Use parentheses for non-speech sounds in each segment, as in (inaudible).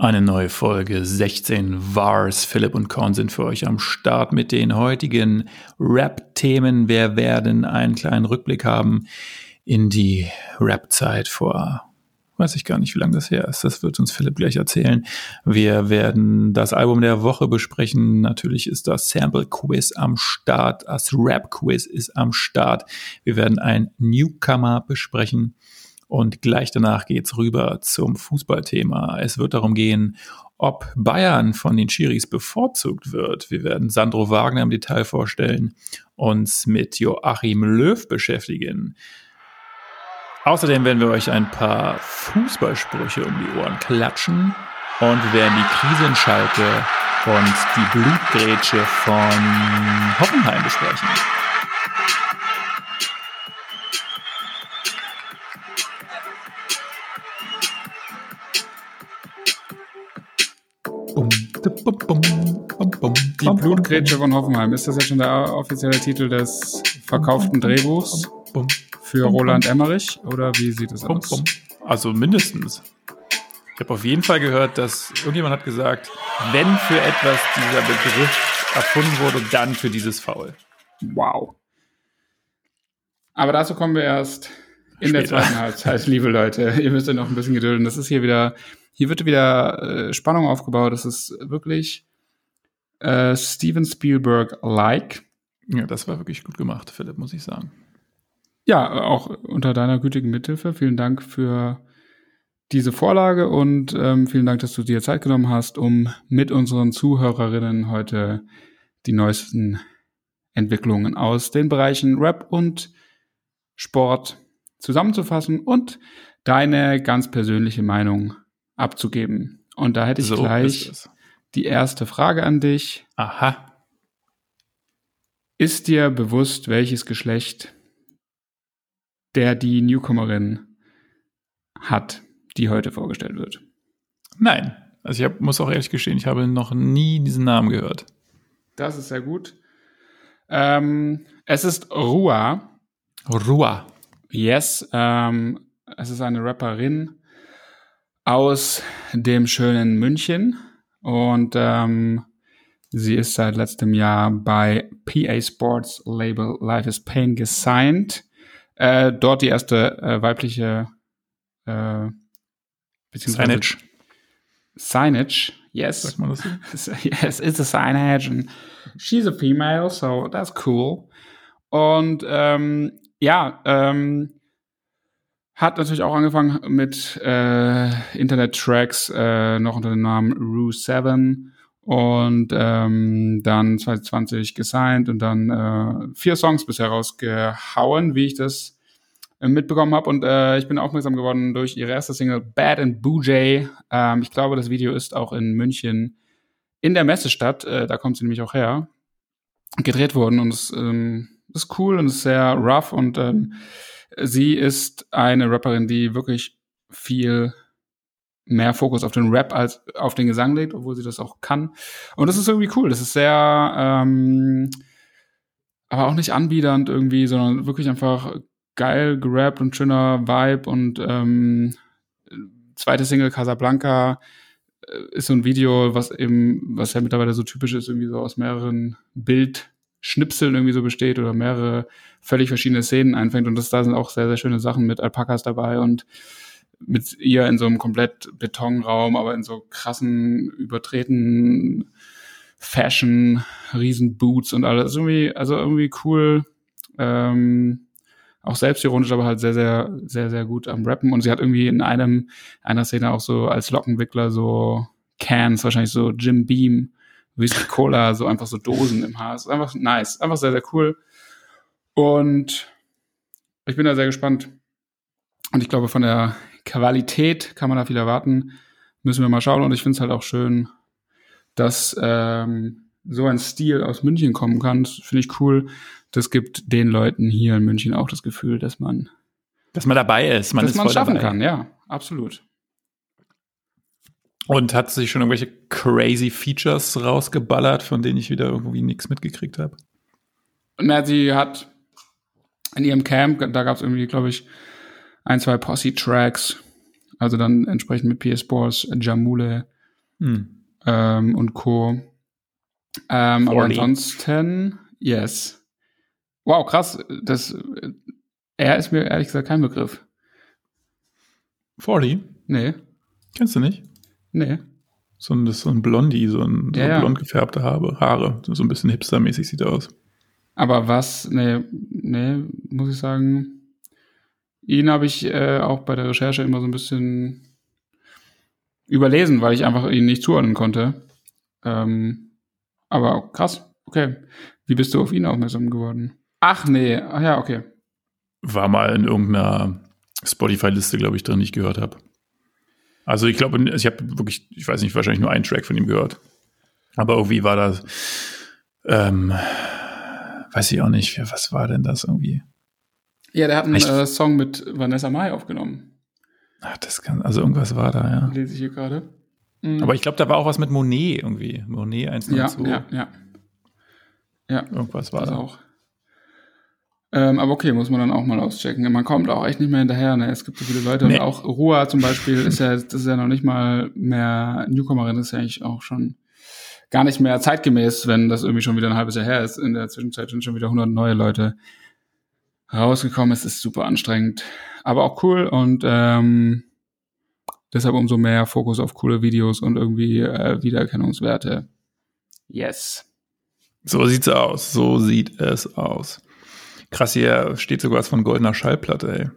Eine neue Folge 16 Vars. Philipp und Korn sind für euch am Start mit den heutigen Rap-Themen. Wir werden einen kleinen Rückblick haben in die Rap-Zeit vor, weiß ich gar nicht, wie lange das her ist. Das wird uns Philipp gleich erzählen. Wir werden das Album der Woche besprechen. Natürlich ist das Sample-Quiz am Start. Das Rap-Quiz ist am Start. Wir werden ein Newcomer besprechen. Und gleich danach geht's rüber zum Fußballthema. Es wird darum gehen, ob Bayern von den Schiris bevorzugt wird. Wir werden Sandro Wagner im Detail vorstellen, uns mit Joachim Löw beschäftigen. Außerdem werden wir euch ein paar Fußballsprüche um die Ohren klatschen und werden die Krise in Schalke und die Blutgrätsche von Hoffenheim besprechen. Die Blutgrätsche von Hoffenheim. Ist das jetzt schon der offizielle Titel des verkauften Drehbuchs für Roland Emmerich? Oder wie sieht es aus? Also mindestens. Ich habe auf jeden Fall gehört, dass irgendjemand hat gesagt, wenn für etwas dieser Begriff erfunden wurde, dann für dieses Foul. Wow. Aber dazu kommen wir erst in Später. der zweiten Halbzeit, (laughs) liebe Leute. Ihr müsst ja noch ein bisschen gedulden. Das ist hier wieder hier wird wieder äh, Spannung aufgebaut. Das ist wirklich äh, Steven Spielberg-like. Ja, das war wirklich gut gemacht, Philipp, muss ich sagen. Ja, auch unter deiner gütigen Mithilfe. Vielen Dank für diese Vorlage und ähm, vielen Dank, dass du dir Zeit genommen hast, um mit unseren Zuhörerinnen heute die neuesten Entwicklungen aus den Bereichen Rap und Sport zusammenzufassen und deine ganz persönliche Meinung abzugeben. Und da hätte ich so gleich die erste Frage an dich. Aha. Ist dir bewusst, welches Geschlecht der die Newcomerin hat, die heute vorgestellt wird? Nein. Also ich hab, muss auch ehrlich gestehen, ich habe noch nie diesen Namen gehört. Das ist sehr gut. Ähm, es ist Rua. Rua. Yes. Ähm, es ist eine Rapperin aus dem schönen München und ähm, sie ist seit letztem Jahr bei PA Sports Label Life is Pain gesigned. Äh, dort die erste äh, weibliche äh, beziehungsweise Signage. Signage, yes. Sagt man das so? (laughs) yes, it's a signage and she's a female, so that's cool. Und ähm, ja, ähm, hat natürlich auch angefangen mit äh, Internet-Tracks, äh, noch unter dem Namen Rue 7 und ähm, dann 2020 gesigned und dann äh, vier Songs bisher rausgehauen, wie ich das äh, mitbekommen habe. Und äh, ich bin aufmerksam geworden durch ihre erste Single Bad and Boojay. Ähm, ich glaube, das Video ist auch in München in der Messestadt, äh, da kommt sie nämlich auch her, gedreht worden und es ähm, ist cool und ist sehr rough und ähm, Sie ist eine Rapperin, die wirklich viel mehr Fokus auf den Rap als auf den Gesang legt, obwohl sie das auch kann. Und das ist irgendwie cool. Das ist sehr, ähm, aber auch nicht anbiedernd irgendwie, sondern wirklich einfach geil gerappt und schöner Vibe und ähm, zweite Single Casablanca äh, ist so ein Video, was eben, was ja mittlerweile so typisch ist, irgendwie so aus mehreren Bild Schnipseln irgendwie so besteht oder mehrere völlig verschiedene Szenen einfängt. Und das, da sind auch sehr, sehr schöne Sachen mit Alpakas dabei und mit ihr in so einem komplett Betonraum, aber in so krassen, übertreten Fashion, riesen Boots und alles. Irgendwie, also irgendwie cool. Ähm, auch selbstironisch, aber halt sehr, sehr, sehr, sehr gut am Rappen. Und sie hat irgendwie in einem, einer Szene auch so als Lockenwickler so Cans, wahrscheinlich so Jim Beam Whisky Cola, so einfach so Dosen im Haar. Ist einfach nice. Einfach sehr, sehr cool. Und ich bin da sehr gespannt. Und ich glaube, von der Qualität kann man da viel erwarten. Müssen wir mal schauen. Und ich finde es halt auch schön, dass ähm, so ein Stil aus München kommen kann. Das finde ich cool. Das gibt den Leuten hier in München auch das Gefühl, dass man dass man dabei ist, man dass man es schaffen dabei. kann. Ja, absolut. Und hat sich schon irgendwelche crazy Features rausgeballert, von denen ich wieder irgendwie nichts mitgekriegt habe? Na, sie hat in ihrem Camp, da gab es irgendwie, glaube ich, ein, zwei Posse-Tracks. Also dann entsprechend mit PS Sports, Jamule, hm. ähm, und Co. Ähm, aber ansonsten, yes. Wow, krass. Das, er ist mir ehrlich gesagt kein Begriff. 40? Nee. Kennst du nicht? Nee. So ein, so ein Blondie, so ein, so ja, blond gefärbte Haare, Haare. So ein bisschen hipstermäßig sieht er aus. Aber was, nee, nee, muss ich sagen, ihn habe ich äh, auch bei der Recherche immer so ein bisschen überlesen, weil ich einfach ihn nicht zuordnen konnte. Ähm, aber krass, okay. Wie bist du auf ihn aufmerksam geworden? Ach nee, ach ja, okay. War mal in irgendeiner Spotify-Liste, glaube ich, drin, die ich gehört habe. Also ich glaube, ich habe wirklich, ich weiß nicht, wahrscheinlich nur einen Track von ihm gehört. Aber irgendwie war das, ähm, weiß ich auch nicht, was war denn das irgendwie? Ja, der hat einen äh, Song mit Vanessa Mai aufgenommen. Ach, das kann, also irgendwas war da, ja. Lese ich hier gerade. Mhm. Aber ich glaube, da war auch was mit Monet irgendwie. Monet 102. Ja, ja, ja. Ja. Irgendwas war das da. auch. Ähm, aber okay, muss man dann auch mal auschecken. Man kommt auch echt nicht mehr hinterher. Ne? Es gibt so viele Leute. Nee. Und auch Rua zum Beispiel ist ja, das ist ja noch nicht mal mehr Newcomerin, das ist ja eigentlich auch schon gar nicht mehr zeitgemäß, wenn das irgendwie schon wieder ein halbes Jahr her ist. In der Zwischenzeit sind schon wieder 100 neue Leute rausgekommen. Es ist super anstrengend, aber auch cool und ähm, deshalb umso mehr Fokus auf coole Videos und irgendwie äh, Wiedererkennungswerte. Yes. So sieht's aus. So sieht es aus. Krass, hier steht sogar was von goldener Schallplatte, ey.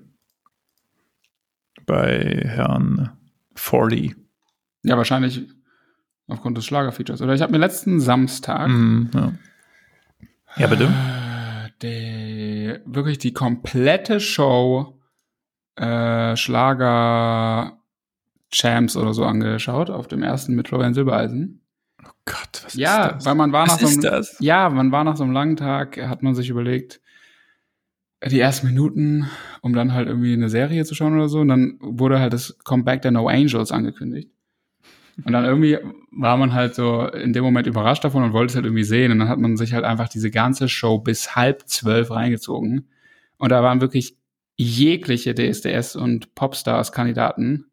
Bei Herrn Forley. Ja, wahrscheinlich aufgrund des Schlagerfeatures. Oder ich habe mir letzten Samstag. Mm, ja. ja, bitte. Die, wirklich die komplette Show äh, Schlager Champs oder so angeschaut auf dem ersten mit Florian Silbereisen. Oh Gott, was ja, ist das? weil man war was nach so einem, das? Ja, man war nach so einem langen Tag, hat man sich überlegt, die ersten Minuten, um dann halt irgendwie eine Serie zu schauen oder so. Und dann wurde halt das Comeback der No Angels angekündigt. Und dann irgendwie war man halt so in dem Moment überrascht davon und wollte es halt irgendwie sehen. Und dann hat man sich halt einfach diese ganze Show bis halb zwölf reingezogen. Und da waren wirklich jegliche DSDS und Popstars-Kandidaten.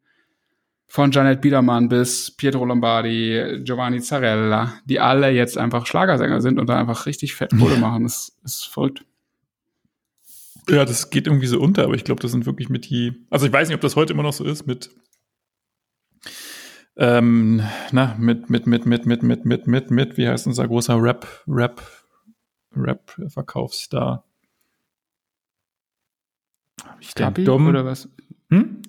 Von Janet Biedermann bis Pietro Lombardi, Giovanni Zarella, die alle jetzt einfach Schlagersänger sind und da einfach richtig fett Kohle machen. Das ist verrückt. Ja, das geht irgendwie so unter, aber ich glaube, das sind wirklich mit die. Also ich weiß nicht, ob das heute immer noch so ist mit. Ähm, na, mit, mit, mit, mit, mit, mit, mit, mit, mit, wie heißt unser großer Rap, Rap, Rap-Verkaufsstar? Ich denke dumm. Oder was? Hm?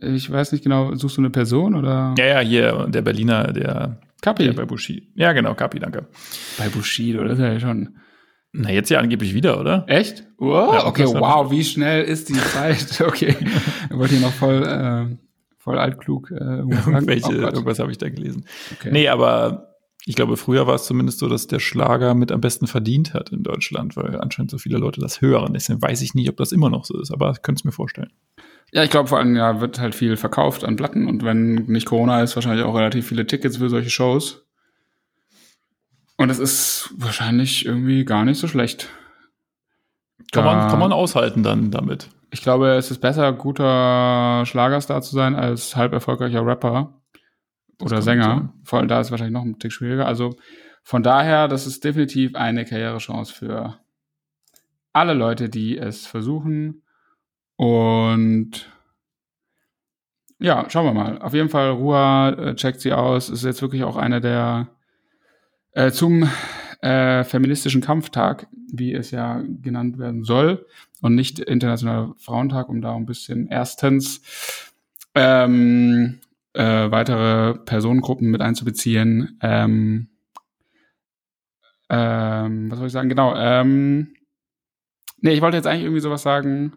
Ich weiß nicht genau, suchst du eine Person oder? Ja, ja, hier, der Berliner, der. Kapi. Der bei Bushido. Ja, genau, Kapi, danke. Bei Bushido, das ist ja schon. Na, jetzt ja angeblich wieder, oder? Echt? Oh, ja, okay, wow, wie schnell ist die Zeit? (laughs) Okay. ich wollte hier noch voll, äh, voll altklug äh, irgendwas, oh irgendwas habe ich da gelesen. Okay. Nee, aber ich glaube, früher war es zumindest so, dass der Schlager mit am besten verdient hat in Deutschland, weil anscheinend so viele Leute das hören. Deswegen weiß ich nicht, ob das immer noch so ist, aber ich könnte es mir vorstellen. Ja, ich glaube vor allem, ja, wird halt viel verkauft an Platten und wenn nicht Corona ist, wahrscheinlich auch relativ viele Tickets für solche Shows. Und es ist wahrscheinlich irgendwie gar nicht so schlecht. Kann, da, man, kann man aushalten dann damit. Ich glaube, es ist besser, guter Schlagerstar zu sein, als halb erfolgreicher Rapper oder Sänger. Vor allem da ist es wahrscheinlich noch ein Tick schwieriger. Also von daher, das ist definitiv eine Karrierechance für alle Leute, die es versuchen. Und ja, schauen wir mal. Auf jeden Fall, Ruha äh, checkt sie aus. Ist jetzt wirklich auch eine der äh, zum äh, feministischen Kampftag, wie es ja genannt werden soll, und nicht Internationaler Frauentag, um da ein bisschen erstens ähm, äh, weitere Personengruppen mit einzubeziehen. Ähm, ähm, was soll ich sagen? Genau. Ähm, nee, ich wollte jetzt eigentlich irgendwie sowas sagen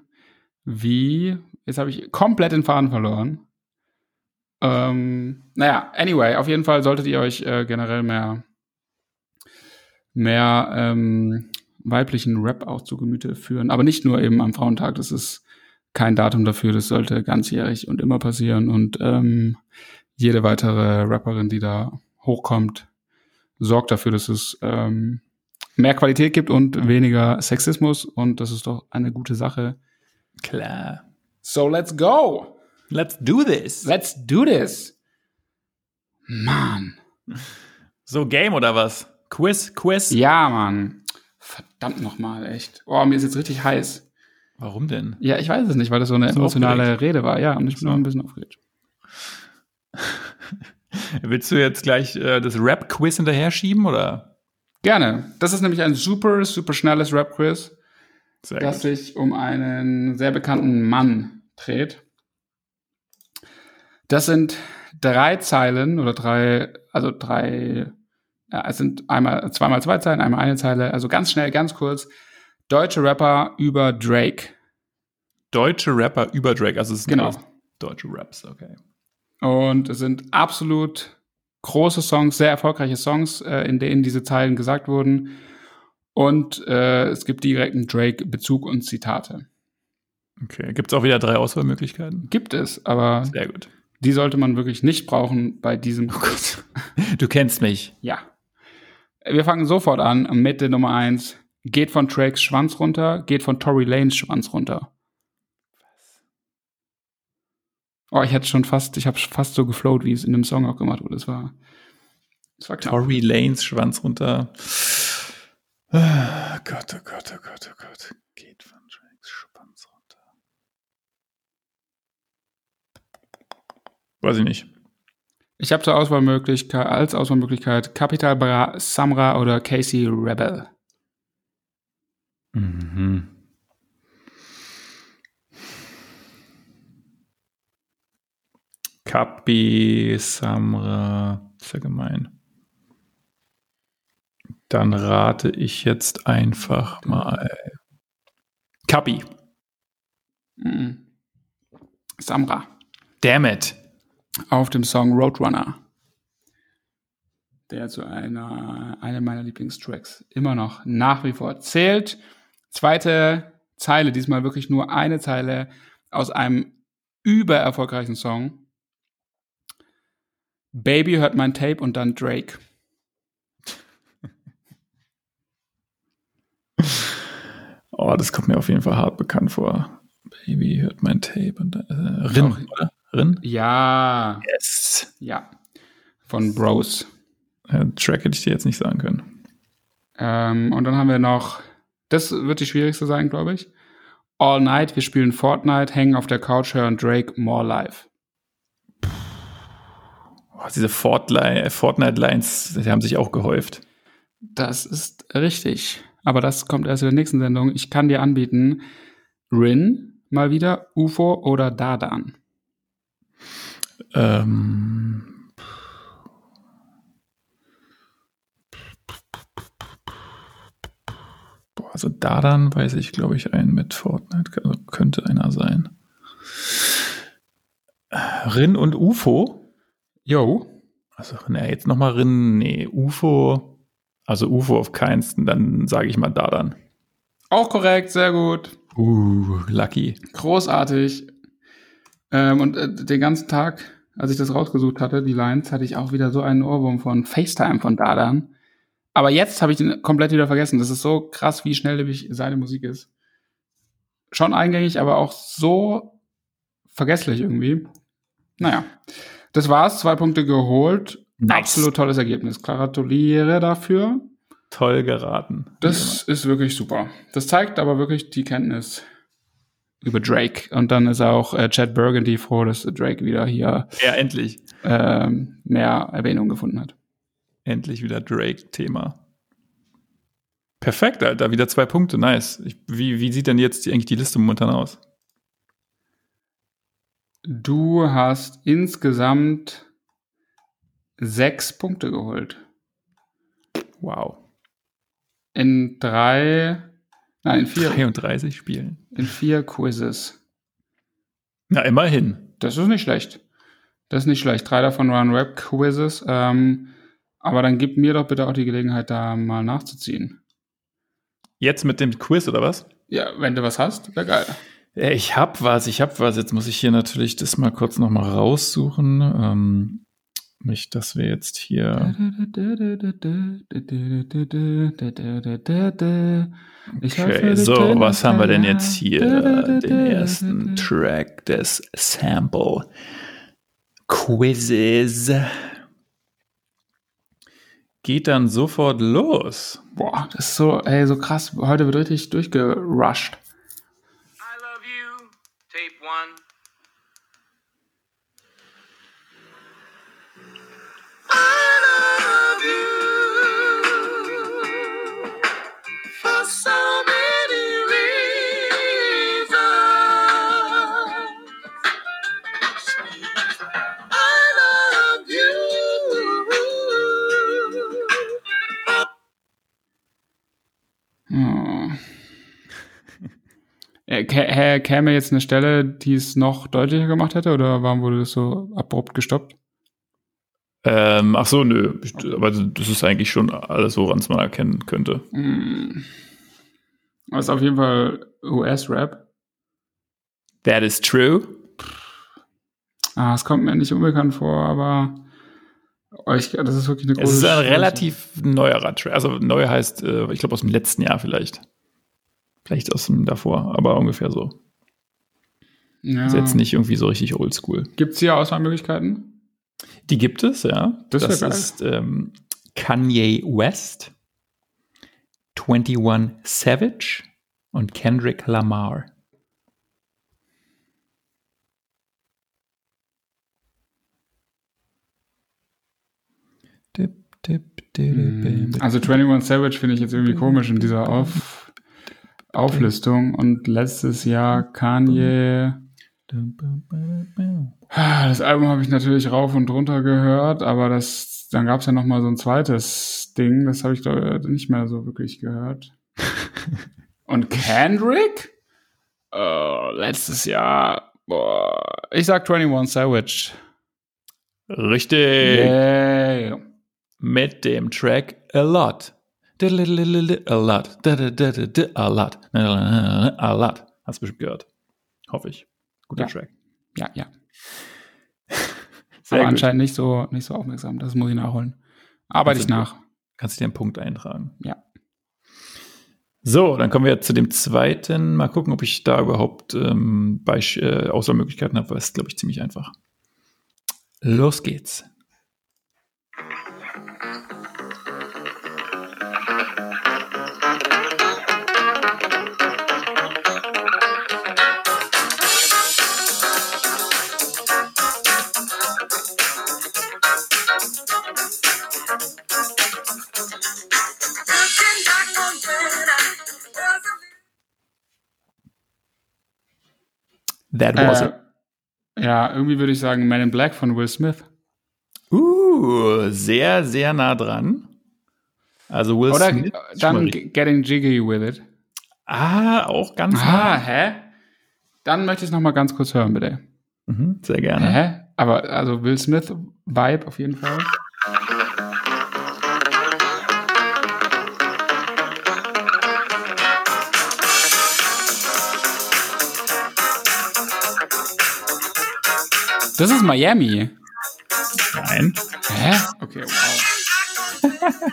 wie, jetzt habe ich komplett den Faden verloren. Ähm, naja, anyway, auf jeden Fall solltet ihr euch äh, generell mehr mehr ähm, weiblichen Rap auch zu Gemüte führen. Aber nicht nur eben am Frauentag, das ist kein Datum dafür, das sollte ganzjährig und immer passieren. Und ähm, jede weitere Rapperin, die da hochkommt, sorgt dafür, dass es ähm, mehr Qualität gibt und weniger Sexismus. Und das ist doch eine gute Sache. Klar. So let's go. Let's do this. Let's do this. Mann. So, Game oder was? Quiz, Quiz? Ja, Mann. Verdammt nochmal, echt. Oh, mir ist jetzt richtig heiß. Warum denn? Ja, ich weiß es nicht, weil das so eine emotionale aufgeregt. Rede war. Ja, und ich bin So. noch ein bisschen aufgeregt. (laughs) Willst du jetzt gleich äh, das Rap-Quiz hinterher schieben oder? Gerne. Das ist nämlich ein super, super schnelles Rap-Quiz, das sich um einen sehr bekannten Mann dreht. Das sind drei Zeilen oder drei, also drei, es sind einmal zweimal zwei Zeilen, einmal eine Zeile, also ganz schnell, ganz kurz. Deutsche Rapper über Drake. Deutsche Rapper über Drake, also es sind Genau. deutsche Raps, okay. Und es sind absolut große Songs, sehr erfolgreiche Songs, äh, in denen diese Zeilen gesagt wurden. Und äh, es gibt direkten Drake-Bezug und Zitate. Okay, gibt es auch wieder drei Auswahlmöglichkeiten? Gibt es, aber Sehr gut. die sollte man wirklich nicht brauchen bei diesem. Oh Gott. Du kennst mich. Ja. Wir fangen sofort an mit der Nummer eins. Geht von Drakes Schwanz runter, geht von Tory Lanes Schwanz runter. Oh, ich hätte schon fast, ich habe fast so geflowt, wie es in dem Song auch gemacht wurde. Das war, das war knapp. Tory Lanes Schwanz runter. Ah, Gott, oh Gott, oh Gott, oh Gott. Geht von Drakes Schwanz runter. Weiß ich nicht. Ich habe zur Auswahlmöglichkeit, als Auswahlmöglichkeit Capital Bra, Samra oder Casey Rebel. Mhm. Kapi, Samra, ist ja gemein. Dann rate ich jetzt einfach mal. Kapi. Mhm. Samra. Damn it. Auf dem Song Roadrunner. Der zu einer, einer meiner Lieblingstracks immer noch nach wie vor zählt. Zweite Zeile, diesmal wirklich nur eine Zeile aus einem übererfolgreichen Song. Baby hört mein Tape und dann Drake. (laughs) Oh, das kommt mir auf jeden Fall hart bekannt vor. Baby hört mein Tape und dann, äh, Rin, oder? Rin? Ja, Yes. ja. Von Bros. Äh, Track hätte ich dir jetzt nicht sagen können. Ähm, und dann haben wir noch, das wird die schwierigste sein, glaube ich. All Night, wir spielen Fortnite, hängen auf der Couch, hören Drake More Live. Oh, diese Fortli- Fortnite-Lines, die haben sich auch gehäuft. Das ist richtig. Aber das kommt erst in der nächsten Sendung. Ich kann dir anbieten, Rin mal wieder, UFO oder Dadan. Ähm, boah, also da dann weiß ich, glaube ich, einen mit Fortnite. Also könnte einer sein. Rin und UFO? Yo. Also, ne, jetzt nochmal Rin, nee, UFO. Also UFO auf keinsten, dann sage ich mal da dann. Auch korrekt, sehr gut. Uh, lucky. Großartig. Ähm, und äh, den ganzen Tag, als ich das rausgesucht hatte, die Lines, hatte ich auch wieder so einen Ohrwurm von FaceTime von Dadan. Aber jetzt habe ich den komplett wieder vergessen. Das ist so krass, wie schnelllebig seine Musik ist. Schon eingängig, aber auch so vergesslich irgendwie. Naja, das war's. Zwei Punkte geholt. Nice. Absolut tolles Ergebnis. Gratuliere dafür. Toll geraten. Das ist wirklich super. Das zeigt aber wirklich die Kenntnis über Drake. Und dann ist auch äh, Chad Burgundy froh, dass Drake wieder hier Ja, endlich. ähm, mehr Erwähnung gefunden hat. Endlich wieder Drake-Thema. Perfekt, Alter. Wieder zwei Punkte. Nice. Ich, wie, wie sieht denn jetzt die, eigentlich die Liste momentan aus? Du hast insgesamt sechs Punkte geholt. Wow. In drei, nein, in vier, 33 Spielen. in vier Quizzes. Na, immerhin. Das ist nicht schlecht. Das ist nicht schlecht. Drei davon waren Rap-Quizzes. Ähm, aber dann gib mir doch bitte auch die Gelegenheit, da mal nachzuziehen. Jetzt mit dem Quiz oder was? Ja, wenn du was hast, wäre geil. Äh, Ich hab was, ich hab was. Jetzt muss ich hier natürlich das mal kurz noch mal raussuchen. Ähm, nicht, dass wir jetzt hier. Okay, so, was haben wir denn jetzt hier? Den ersten Track des Sample Quizzes. geht dann sofort los. Boah, das ist so, ey, so krass. Heute wird richtig durchgerusht. I love you. Tape one. Äh, Käme jetzt eine Stelle, die es noch deutlicher gemacht hätte, oder warum wurde das so abrupt gestoppt? Ähm, ach so, nö. Aber das ist eigentlich schon alles, woran es man erkennen könnte. Hm. Das ist auf jeden Fall US-Rap. That is true. Ah, es kommt mir nicht unbekannt vor, aber ich, das ist wirklich eine große Es ist ein relativ neuerer Track. Also neu heißt, äh, ich glaube, aus dem letzten Jahr vielleicht. Vielleicht aus dem davor, aber ungefähr so. Ja. Ist jetzt nicht irgendwie so richtig oldschool. Gibt es hier Auswahlmöglichkeiten? Die gibt es, ja. Das Das, ist ähm, Kanye West, 21 Savage und Kendrick Lamar. Dip, dip, dip, Hm. dip, Also 21 Savage finde ich jetzt irgendwie komisch in dieser Auf Auflistung. Und letztes Jahr Kanye. Ah, Das Album habe ich natürlich rauf und runter gehört, aber das, dann gab es ja noch mal so ein zweites Ding, das habe ich glaube ich nicht mehr so wirklich gehört. (laughs) und Kendrick? Oh, letztes Jahr, boah, ich sag 21 Savage. Richtig. Yay. Mit dem Track A Lot. A lot. A lot. A lot. Hast du bestimmt gehört. Hoffe ich. Guter Ja. Track. Ja, ja. (laughs) Sehr aber gut. anscheinend nicht so, nicht so aufmerksam. Das muss ich nachholen. Arbeite ich nach. Kannst du dir einen Punkt eintragen. Ja. So, dann kommen wir zu dem zweiten. Mal gucken, ob ich da überhaupt ähm, äh, Auswahlmöglichkeiten habe. Das ist, glaube ich, ziemlich einfach. Los geht's. That was it. Äh, ja, irgendwie würde ich sagen Man in Black von Will Smith. Uh, sehr, sehr nah dran. Also Will Oder Smith. dann. Getting Jiggy with It. Ah, auch ganz Ah, nah. hä? Dann möchte ich es noch mal ganz kurz hören, bitte. Mhm, sehr gerne. Hä? Aber also Will Smith Vibe auf jeden Fall. Das ist Miami. Nein. Hä? Okay, wow. (laughs)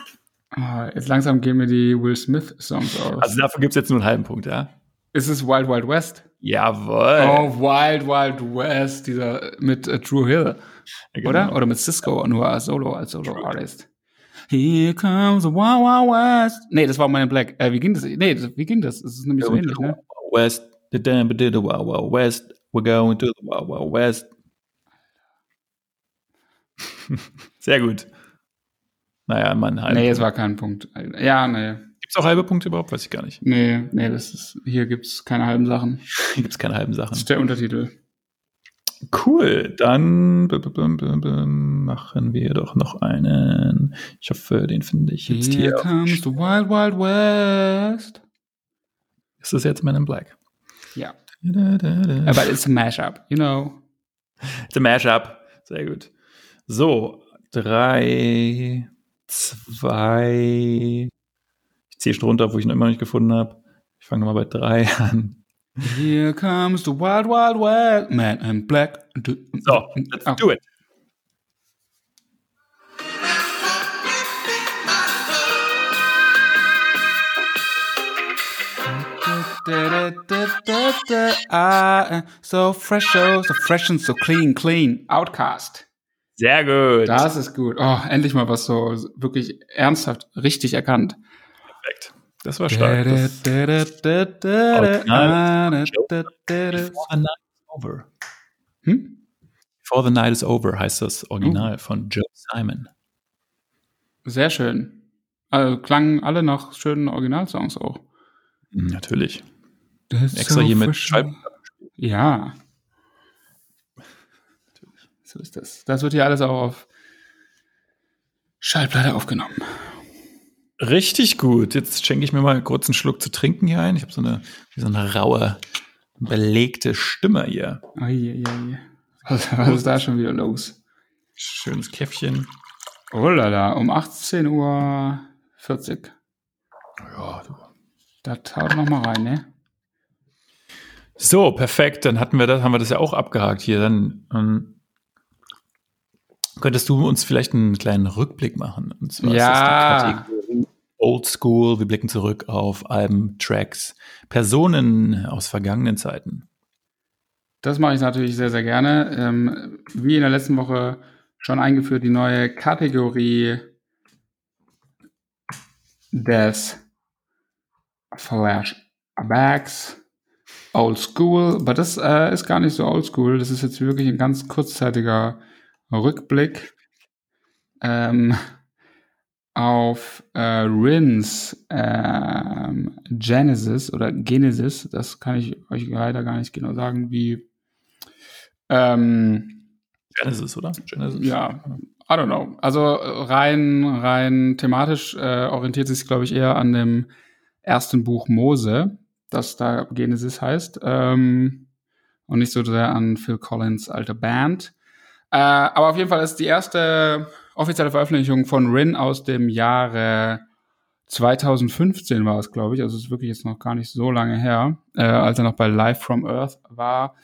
Ah, jetzt langsam gehen mir die Will Smith Songs aus. Also dafür gibt es jetzt nur einen halben Punkt, ja? ist es Wild Wild West? Jawohl. Oh, Wild Wild West, dieser mit äh, Drew Hill, Genau. oder? Oder mit Cisco nur als Solo, als Solo-Artist. Here comes the Wild Wild West. Nee, das war meine Black. Äh, wie ging das? Nee, das, wie ging das? Das ist nämlich so ähnlich, ne? West, the damn did the wow wow west. We're going to the wow wow west. (laughs) Sehr gut. Naja, Mann, halb. Nee, es war kein Punkt. Ja, nee. Gibt es auch halbe Punkte überhaupt? Weiß ich gar nicht. Nee, nee, das ist, hier gibt's keine halben Sachen. (laughs) Hier gibt es keine halben Das Sachen. ist der Untertitel. Cool, dann machen wir doch noch einen. Ich hoffe, den finde ich jetzt Here hier. comes the Wild Wild West. Ist das jetzt Man in Black? Ja. Da, da, da. Aber it's a mashup, you know. It's a Mashup. Sehr gut. So, drei, zwei. Ich ziehe schon runter, wo ich noch immer nicht gefunden habe. Ich fange mal bei drei (laughs) an. Here comes the Wild Wild West. Man in Black. So, let's Oh. do it. Ah, so fresh, oh, so fresh and so clean, clean. Outcast. Sehr gut. Das ist gut. Oh, endlich mal was so wirklich ernsthaft richtig erkannt. Perfekt. Das war stark. Das Before the Night is Over. Hm? Before the Night is Over heißt das Original von Joe Simon. Sehr schön. Also klangen alle nach schönen Originalsongs auch. Natürlich. Extra hier mit Schreib Ja. So ist das. Das wird hier alles auch auf Schallplatte aufgenommen. Richtig gut. Jetzt schenke ich mir mal kurz einen Schluck zu trinken hier ein. Ich habe so eine, so eine raue, belegte Stimme hier. Ai, ai, ai. Was, was ist da schon wieder los? Schönes Käffchen. Oh la la, um 18.40 Uhr. Ja, du. Da haut noch mal rein, ne? So, perfekt. Dann hatten wir das, haben wir das ja auch abgehakt hier. Dann ähm, könntest du uns vielleicht einen kleinen Rückblick machen. Und zwar Ja. ist das die Kategorie Old School. Wir blicken zurück auf Alben, Tracks, Personen aus vergangenen Zeiten. Das mache ich natürlich sehr, sehr gerne. Ähm, wie in der letzten Woche schon eingeführt, die neue Kategorie des Flashbacks. Old School, aber das äh, ist gar nicht so old school. Das ist jetzt wirklich ein ganz kurzzeitiger Rückblick ähm, auf äh, Rins ähm, Genesis oder Genesis. Das kann ich euch leider gar nicht genau sagen, wie ähm, Genesis, oder? Genesis. ja, I don't know. Also rein, rein thematisch äh, orientiert sich, glaube ich, eher an dem ersten Buch Mose, das da Genesis heißt, ähm, und nicht so sehr an Phil Collins alte Band. Äh, aber auf jeden Fall ist die erste offizielle Veröffentlichung von Rin aus dem Jahre 2015 war es, glaube ich. Also es ist wirklich jetzt noch gar nicht so lange her, äh, als er noch bei Live from Earth war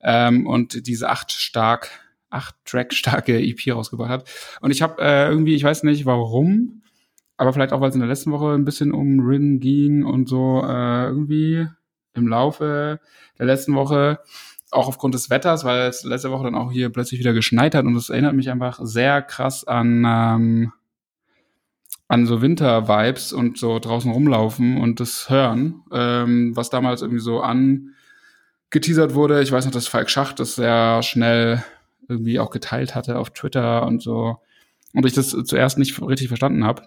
ähm, und diese acht stark, acht Track starke EP rausgebracht hat. Und ich habe äh, irgendwie, ich weiß nicht warum, aber vielleicht auch, weil es in der letzten Woche ein bisschen um Rin ging und so äh, irgendwie im Laufe der letzten Woche, auch aufgrund des Wetters, weil es letzte Woche dann auch hier plötzlich wieder geschneit hat und das erinnert mich einfach sehr krass an ähm, an so Winter-Vibes und so draußen rumlaufen und das hören, ähm, was damals irgendwie so angeteasert wurde. Ich weiß noch, dass Falk Schacht das sehr schnell irgendwie auch geteilt hatte auf Twitter und so. Und ich das zuerst nicht richtig verstanden habe.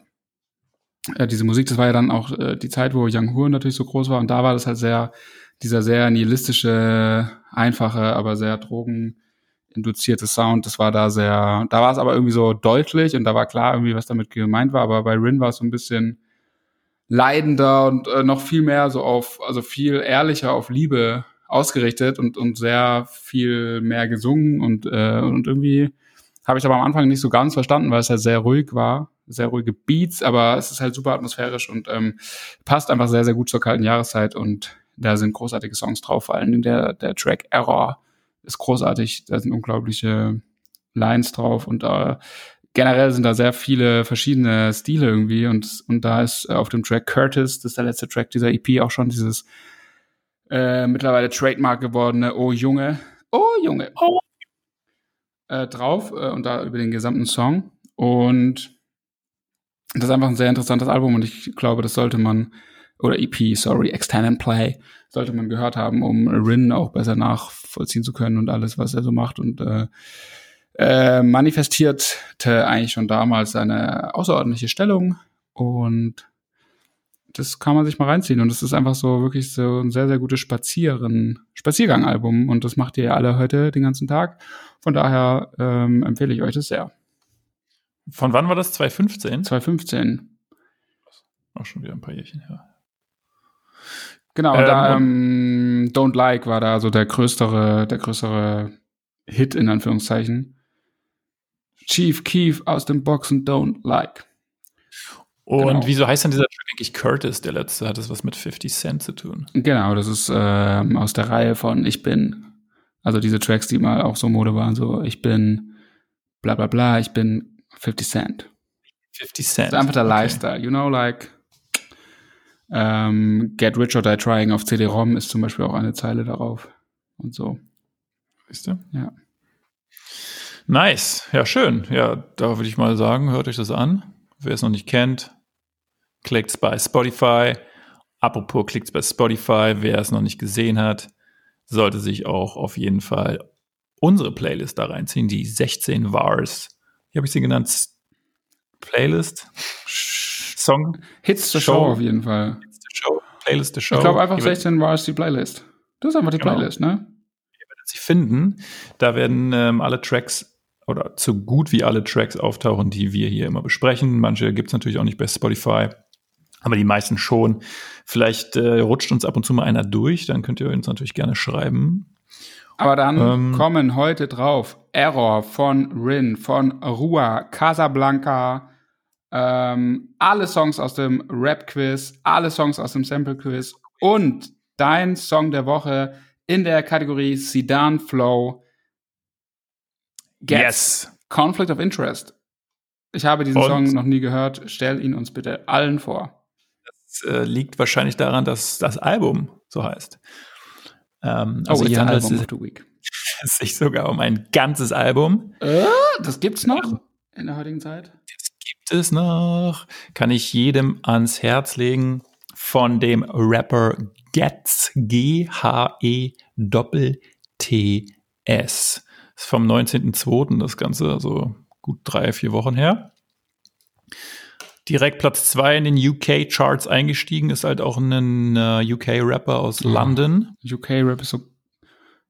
Äh, diese Musik, das war ja dann auch äh, die Zeit, wo Young Hu natürlich so groß war und da war das halt sehr, dieser sehr nihilistische, einfache, aber sehr drogeninduzierte Sound, das war da sehr, da war es aber irgendwie so deutlich und da war klar irgendwie, was damit gemeint war, aber bei Rin war es so ein bisschen leidender und äh, noch viel mehr so auf, also viel ehrlicher auf Liebe ausgerichtet und, und sehr viel mehr gesungen und, äh, und irgendwie habe ich aber am Anfang nicht so ganz verstanden, weil es halt sehr ruhig war, sehr ruhige Beats, aber es ist halt super atmosphärisch und ähm, passt einfach sehr, sehr gut zur kalten Jahreszeit und da sind großartige Songs drauf, vor allem der, der Track Error ist großartig, da sind unglaubliche Lines drauf und äh, generell sind da sehr viele verschiedene Stile irgendwie und, und da ist äh, auf dem Track Curtis, das ist der letzte Track dieser EP, auch schon dieses äh, mittlerweile Trademark gewordene Oh Junge, Oh Junge, Oh. äh, drauf äh, und da über den gesamten Song. Und das ist einfach ein sehr interessantes Album und ich glaube, das sollte man oder EP, sorry, Extend and Play, sollte man gehört haben, um Rin auch besser nachvollziehen zu können und alles, was er so macht und äh, äh, manifestierte eigentlich schon damals seine außerordentliche Stellung und das kann man sich mal reinziehen und es ist einfach so wirklich so ein sehr, sehr gutes Spazieren, Spaziergang-Album und das macht ihr ja alle heute den ganzen Tag. Von daher ähm, empfehle ich euch das sehr. Von wann war das? 2015? 2015. Auch schon wieder ein paar Jährchen her. Genau, und Ähm, da ähm, Don't Like war da so der größere, der größere Hit in Anführungszeichen. Chief Keef aus dem Boxen Don't Like. Und Genau. wieso heißt denn dieser Track eigentlich Curtis, der letzte? Hat das was mit 50 Cent zu tun? Genau, das ist ähm, aus der Reihe von Ich bin. Also diese Tracks, die mal auch so Mode waren, so ich bin bla bla bla, ich bin 50 Cent. 50 Cent. Das ist einfach der Okay. Lifestyle, you know, like ähm, Get Rich or Die Trying auf CD-ROM ist zum Beispiel auch eine Zeile darauf und so. Siehst du? Ja. Nice. Ja, schön. Ja, da würde ich mal sagen, hört euch das an. Wer es noch nicht kennt, klickt's bei Spotify. Apropos klickt's bei Spotify. Wer es noch nicht gesehen hat, sollte sich auch auf jeden Fall unsere Playlist da reinziehen, die 16 Vars. Wie habe ich sie genannt? Playlist? Song? Hits the Show, Show auf jeden Fall. Hits the Show. Playlist the Show. Ich glaube einfach 16 Vars die Playlist. Das ist einfach die genau. Playlist, ne? Ihr werdet sie finden. Da werden ähm, alle Tracks oder so gut wie alle Tracks auftauchen, die wir hier immer besprechen. Manche gibt es natürlich auch nicht bei Spotify, aber die meisten schon. Vielleicht äh, rutscht uns ab und zu mal einer durch, dann könnt ihr uns natürlich gerne schreiben. Aber dann ähm, kommen heute drauf Error von Rin, von Rua, Casablanca, ähm, alle Songs aus dem Rap-Quiz, alle Songs aus dem Sample-Quiz und dein Song der Woche in der Kategorie Sedan Flow. Yes. Conflict of Interest. Ich habe diesen Und Song noch nie gehört. Stell ihn uns bitte allen vor. Das äh, liegt wahrscheinlich daran, dass das Album so heißt. Ähm, also oh, hier handelt es sich sogar um ein ganzes Album. Äh, das gibt's noch in der heutigen Zeit? Es noch. Kann ich jedem ans Herz legen von dem Rapper Getz, G-H-E-T-T-S. Ist vom 19.02. das Ganze, also gut drei, vier Wochen her. Direkt Platz zwei in den UK-Charts eingestiegen, ist halt auch ein äh, UK-Rapper aus ja. London. UK-Rap ist so,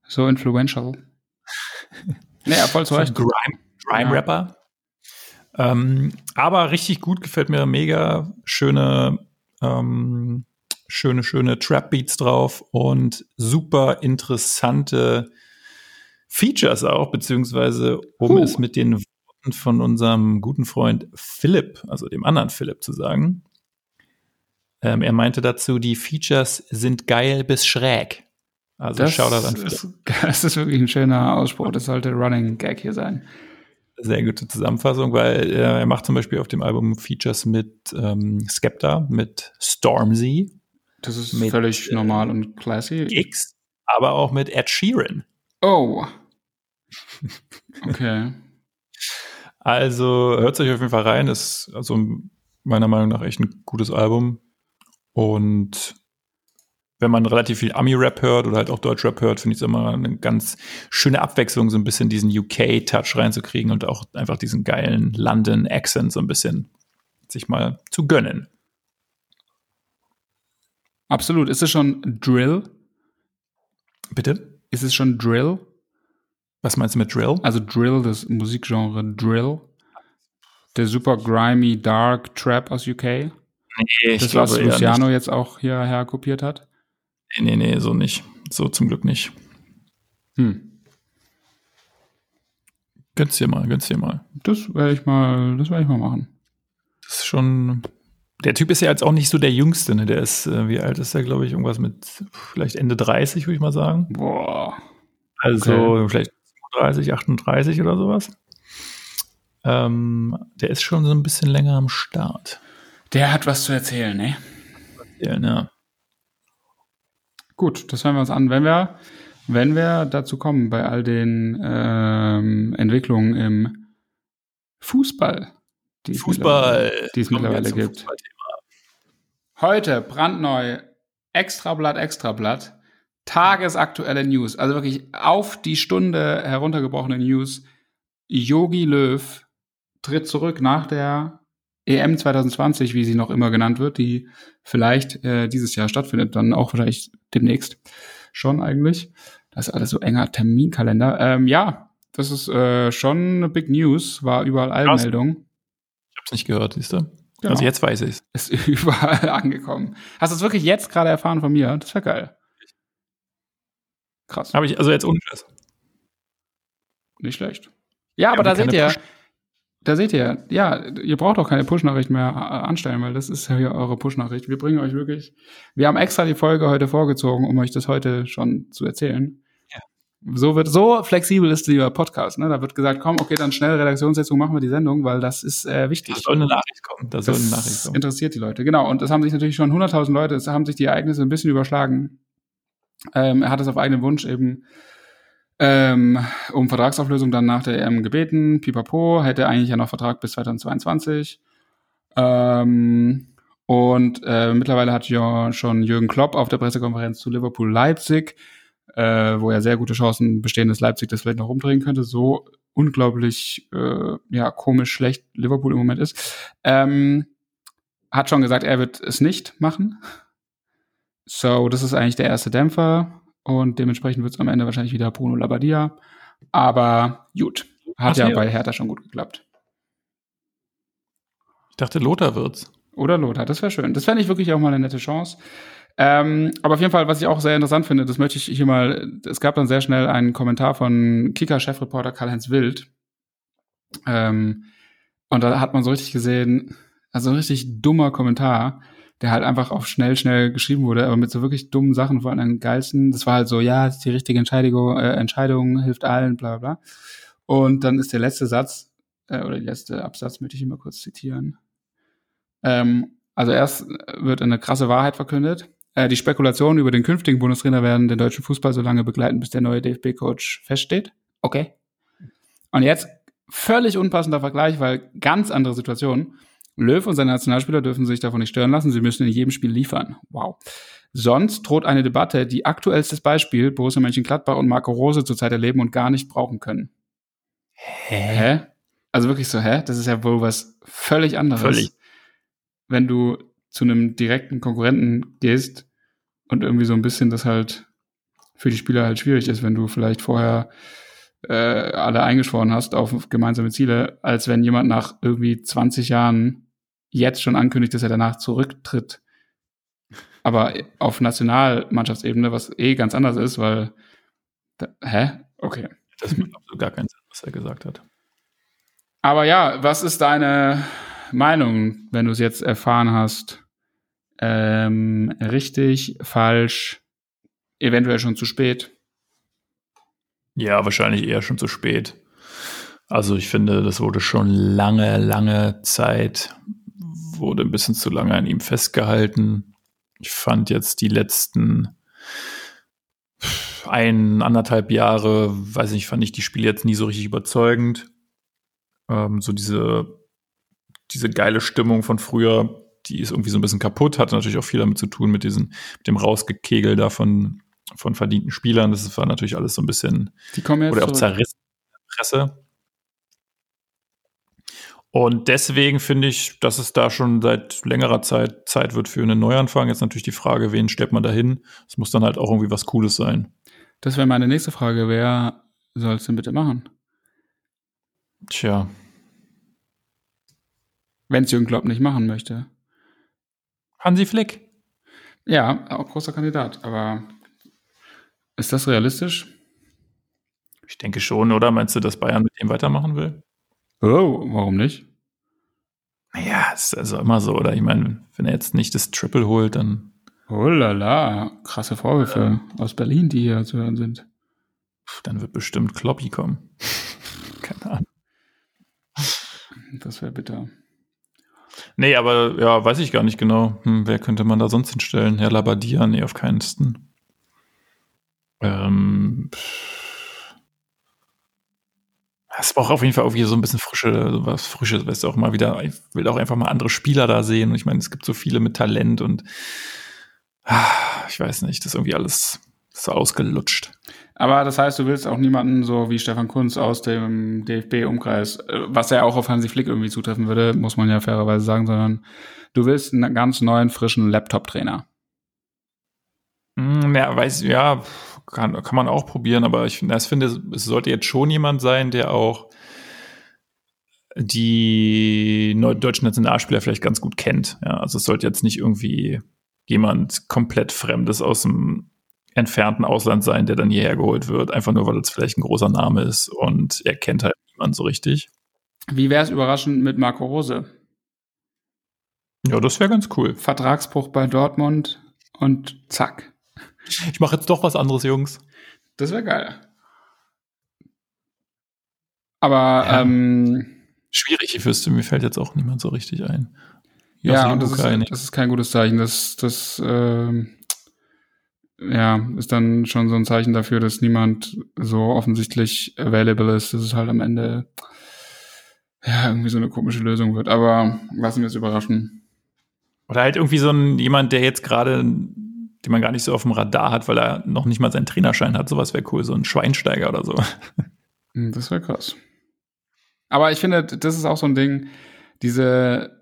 so influential. (laughs) naja, voll zu Recht. Grime-Rapper. Ähm, aber richtig gut, gefällt mir mega. Schöne, ähm, schöne, schöne Trap-Beats drauf und super interessante Features auch, beziehungsweise um huh. es mit den Worten von unserem guten Freund Philipp, also dem anderen Philipp zu sagen. Ähm, er meinte dazu, die Features sind geil bis schräg. Also das Shoutout an Philipp. Ist, (laughs) das ist wirklich ein schöner Ausspruch. Das sollte Running Gag hier sein. Sehr gute Zusammenfassung, weil äh, er macht zum Beispiel auf dem Album Features mit ähm, Skepta, mit Stormzy. Das ist mit, völlig normal und classy. Gigs, aber auch mit Ed Sheeran. Oh, (laughs) Okay. Also hört sich auf jeden Fall rein. Ist also meiner Meinung nach echt ein gutes Album. Und wenn man relativ viel Ami-Rap hört oder halt auch Deutsch-Rap hört, finde ich es immer eine ganz schöne Abwechslung, so ein bisschen diesen UK-Touch reinzukriegen und auch einfach diesen geilen London-Accent so ein bisschen sich mal zu gönnen. Absolut. Ist es schon Drill? Bitte? Ist es schon Drill? Was meinst du mit Drill? Also Drill, das Musikgenre Drill. Der super grimy, dark Trap aus UK. Nee, ich das, was Luciano jetzt auch hierher kopiert hat? Nee, nee, nee, so nicht. So zum Glück nicht. Hm. Gönn's dir mal, gönn's dir mal. Das werde ich mal, das werde ich mal machen. Das ist schon. Der Typ ist ja jetzt auch nicht so der Jüngste, ne? Der ist, äh, wie alt ist er, glaube ich, irgendwas mit vielleicht Ende 30, würde ich mal sagen. Boah. Also okay. vielleicht 37, 38 oder sowas. Ähm, der ist schon so ein bisschen länger am Start. Der hat was zu erzählen, ne? Erzählen, ja. Gut, das hören wir uns an. Wenn wir, wenn wir dazu kommen, bei all den ähm, Entwicklungen im Fußball, die Fußball, die es mittlerweile gibt. Heute brandneu Extrablatt, Extrablatt tagesaktuelle News, also wirklich auf die Stunde heruntergebrochene News. Yogi Löw tritt zurück nach der EM 2020, wie sie noch immer genannt wird, die vielleicht äh, dieses Jahr stattfindet, dann auch wahrscheinlich demnächst schon eigentlich. Das ist alles so enger Terminkalender. Ähm, ja, das ist äh, schon Big News, war überall Allmeldung. Ich hab's nicht gehört, siehst du? Genau. Also jetzt weiß ich's. Ist (laughs) überall angekommen. Hast du es wirklich jetzt gerade erfahren von mir? Das wäre geil. Krass. Habe ich, also jetzt ohne Stress. Nicht schlecht. Ja, aber da seht ihr, da seht ihr, ja, ihr braucht auch keine Push-Nachricht mehr äh, anstellen, weil das ist ja hier eure Push-Nachricht. Wir bringen euch wirklich, wir haben extra die Folge heute vorgezogen, um euch das heute schon zu erzählen. Ja. So wird, so flexibel ist dieser Podcast, ne? Da wird gesagt, komm, okay, dann schnell Redaktionssitzung, machen wir die Sendung, weil das ist äh, wichtig. Da soll eine Nachricht kommen. Da soll eine Nachricht kommen. interessiert die Leute, genau. Und das haben sich natürlich schon 100.000 Leute, es haben sich die Ereignisse ein bisschen überschlagen. Ähm, er hat es auf eigenen Wunsch eben ähm, um Vertragsauflösung dann nach der EM gebeten. Pipapo hätte eigentlich ja noch Vertrag bis 2022. Ähm, und äh, mittlerweile hat ja schon Jürgen Klopp auf der Pressekonferenz zu Liverpool Leipzig, äh, wo ja sehr gute Chancen bestehen, dass Leipzig das vielleicht noch umdrehen könnte, so unglaublich äh, ja komisch schlecht Liverpool im Moment ist, ähm, hat schon gesagt, er wird es nicht machen. So, das ist eigentlich der erste Dämpfer und dementsprechend wird es am Ende wahrscheinlich wieder Bruno Labbadia. Aber gut, hat Ach, ja bei Hertha schon gut geklappt. Ich dachte, Lothar wird's. Oder Lothar, das wäre schön. Das fände ich wirklich auch mal eine nette Chance. Ähm, aber auf jeden Fall, was ich auch sehr interessant finde, das möchte ich hier mal, es gab dann sehr schnell einen Kommentar von Kicker-Chefreporter Karl-Heinz Wild. Ähm, und da hat man so richtig gesehen, also ein richtig dummer Kommentar, der halt einfach auf schnell, schnell geschrieben wurde, aber mit so wirklich dummen Sachen, vor allem den geilsten. Das war halt so, ja, das ist die richtige Entscheidung, äh, Entscheidung hilft allen, bla bla. Und dann ist der letzte Satz, äh, oder der letzte Absatz, möchte ich immer kurz zitieren. Ähm, also erst wird eine krasse Wahrheit verkündet. Äh, die Spekulationen über den künftigen Bundestrainer werden den deutschen Fußball so lange begleiten, bis der neue DFB-Coach feststeht. Okay. Und jetzt völlig unpassender Vergleich, weil ganz andere Situation. Löw und seine Nationalspieler dürfen sich davon nicht stören lassen. Sie müssen in jedem Spiel liefern. Wow. Sonst droht eine Debatte, die aktuellstes Beispiel Borussia Mönchengladbach und Marco Rose zurzeit erleben und gar nicht brauchen können. Hä? hä? Also wirklich so, hä? Das ist ja wohl was völlig anderes. Völlig. Wenn du zu einem direkten Konkurrenten gehst und irgendwie so ein bisschen das halt für die Spieler halt schwierig ist, wenn du vielleicht vorher äh, alle eingeschworen hast auf gemeinsame Ziele, als wenn jemand nach irgendwie 20 Jahren jetzt schon ankündigt, dass er danach zurücktritt. Aber auf Nationalmannschaftsebene, was eh ganz anders ist, weil da, hä? Okay. Das macht absolut gar keinen Sinn, was er gesagt hat. Aber ja, was ist deine Meinung, wenn du es jetzt erfahren hast? Ähm, richtig, falsch, eventuell schon zu spät? Ja, wahrscheinlich eher schon zu spät. Also ich finde, das wurde schon lange, lange Zeit, wurde ein bisschen zu lange an ihm festgehalten. Ich fand jetzt die letzten ein, anderthalb Jahre, weiß nicht, fand ich die Spiele jetzt nie so richtig überzeugend. Ähm, so diese diese geile Stimmung von früher, die ist irgendwie so ein bisschen kaputt, hatte natürlich auch viel damit zu tun mit diesem, mit dem Rausgekegel da von, von verdienten Spielern. Das war natürlich alles so ein bisschen, die kommen jetzt oder auch zerrissen in der Presse. Und deswegen finde ich, dass es da schon seit längerer Zeit Zeit wird für einen Neuanfang. Jetzt natürlich die Frage, wen stellt man da hin? Es muss dann halt auch irgendwie was Cooles sein. Das wäre meine nächste Frage. Wer soll es denn bitte machen? Tja, wenn es Jürgen Klopp nicht machen möchte. Hansi Flick. Ja, auch großer Kandidat. Aber ist das realistisch? Ich denke schon, oder? Meinst du, dass Bayern mit ihm weitermachen will? Oh, warum nicht? Naja, ist also immer so, oder? Ich meine, wenn er jetzt nicht das Triple holt, dann. Oh la la, krasse Vorwürfe äh, aus Berlin, die hier zu hören sind. Dann wird bestimmt Kloppy kommen. (laughs) Keine Ahnung. Das wäre bitter. Nee, aber ja, weiß ich gar nicht genau. Hm, wer könnte man da sonst hinstellen? Herr Labadia? Nee, auf keinen Fall. Ähm, es braucht auf jeden Fall irgendwie so ein bisschen frische, was Frisches, weißt du, auch mal wieder, ich will auch einfach mal andere Spieler da sehen. Und ich meine, es gibt so viele mit Talent und ah, ich weiß nicht, das ist irgendwie alles so ausgelutscht. Aber das heißt, du willst auch niemanden so wie Stefan Kunz aus dem DFB-Umkreis, äh, was ja auch auf Hansi Flick irgendwie zutreffen würde, muss man ja fairerweise sagen, sondern du willst einen ganz neuen, frischen Laptop-Trainer. Hm, ja, weiß, ja, kann, kann man auch probieren, aber ich finde, es sollte jetzt schon jemand sein, der auch die deutschen Nationalspieler vielleicht ganz gut kennt. Ja, also es sollte jetzt nicht irgendwie jemand komplett Fremdes aus dem entfernten Ausland sein, der dann hierher geholt wird, einfach nur, weil es vielleicht ein großer Name ist und er kennt halt niemand so richtig. Wie wäre es überraschend mit Marco Rose? Ja, das wäre ganz cool. Vertragsbruch bei Dortmund und zack. Ich mache jetzt doch was anderes, Jungs. Das wäre geil. Aber ja. ähm, schwierig, ich wüsste, mir fällt jetzt auch niemand so richtig ein. ja, und das ist, das ist, kein gutes Zeichen. Das, das ähm, ja, ist dann schon so ein Zeichen dafür, dass niemand so offensichtlich available ist, dass es halt am Ende ja irgendwie so eine komische Lösung wird. Aber lassen wir es überraschen. Oder halt irgendwie so ein jemand, der jetzt gerade, den man gar nicht so auf dem Radar hat, weil er noch nicht mal seinen Trainerschein hat. Sowas wäre cool, so ein Schweinsteiger oder so. Hm, das wäre krass. Aber ich finde, das ist auch so ein Ding, diese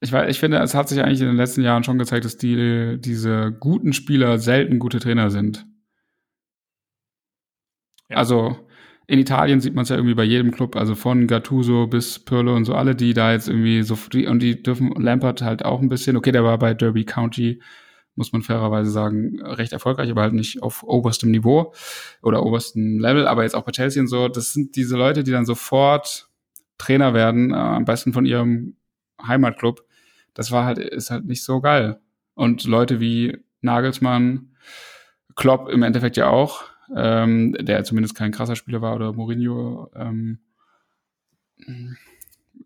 ich, weiß, ich finde, es hat sich eigentlich in den letzten Jahren schon gezeigt, dass die, diese guten Spieler selten gute Trainer sind. Ja. Also in Italien sieht man es ja irgendwie bei jedem Club, also von Gattuso bis Pirlo und so alle, die da jetzt irgendwie so, die, und die dürfen Lampert halt auch ein bisschen, okay, der war bei Derby County, muss man fairerweise sagen, recht erfolgreich, aber halt nicht auf oberstem Niveau oder oberstem Level, aber jetzt auch bei Chelsea und so, das sind diese Leute, die dann sofort Trainer werden, äh, am besten von ihrem Heimatclub das war halt, ist halt nicht so geil. Und Leute wie Nagelsmann, Klopp im Endeffekt ja auch, ähm, der zumindest kein krasser Spieler war, oder Mourinho, ähm,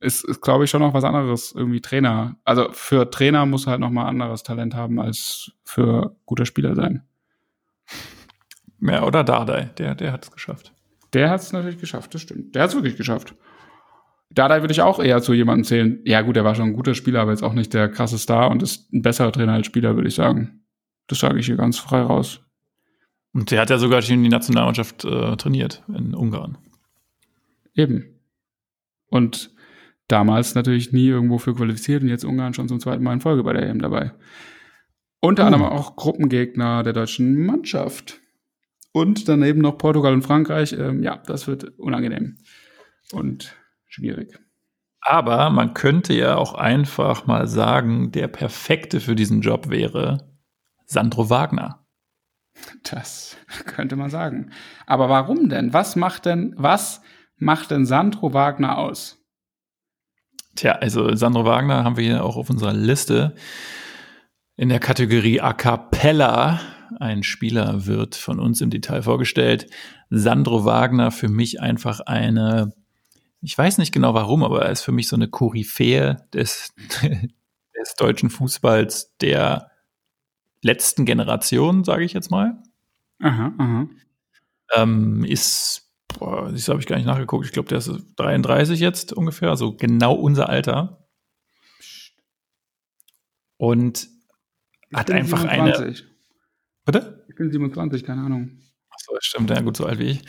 ist, ist glaube ich, schon noch was anderes, irgendwie Trainer. Also für Trainer muss halt noch mal anderes Talent haben, als für guter Spieler sein. Ja, oder Dardai, der, der hat es geschafft. Der hat es natürlich geschafft, das stimmt. Der hat es wirklich geschafft. Dada würde ich auch eher zu jemandem zählen. Ja, gut, er war schon ein guter Spieler, aber jetzt auch nicht der krasse Star und ist ein besserer Trainer als Spieler, würde ich sagen. Das sage ich hier ganz frei raus. Und der hat ja sogar schon die Nationalmannschaft äh, trainiert in Ungarn. Eben. Und damals natürlich nie irgendwo für qualifiziert und jetzt Ungarn schon zum zweiten Mal in Folge bei der EM dabei. Unter uh. anderem auch Gruppengegner der deutschen Mannschaft. Und daneben noch Portugal und Frankreich. Ähm, ja, das wird unangenehm. Und schwierig. Aber man könnte ja auch einfach mal sagen, der perfekte für diesen Job wäre Sandro Wagner. Das könnte man sagen. Aber warum denn? Was macht denn, was macht denn Sandro Wagner aus? Tja, also Sandro Wagner haben wir hier auch auf unserer Liste in der Kategorie A Cappella. Ein Spieler wird von uns im Detail vorgestellt. Sandro Wagner für mich einfach eine ich weiß nicht genau warum, aber er ist für mich so eine Koryphäe des, (laughs) des deutschen Fußballs der letzten Generation, sage ich jetzt mal. Aha, aha. Ähm, ist, boah, das habe ich gar nicht nachgeguckt, ich glaube, der ist 33 jetzt ungefähr, also genau unser Alter. Und ich hat einfach 27. eine. Bitte? Ich bin 27, keine Ahnung. Achso, das stimmt, ja gut, so alt wie ich.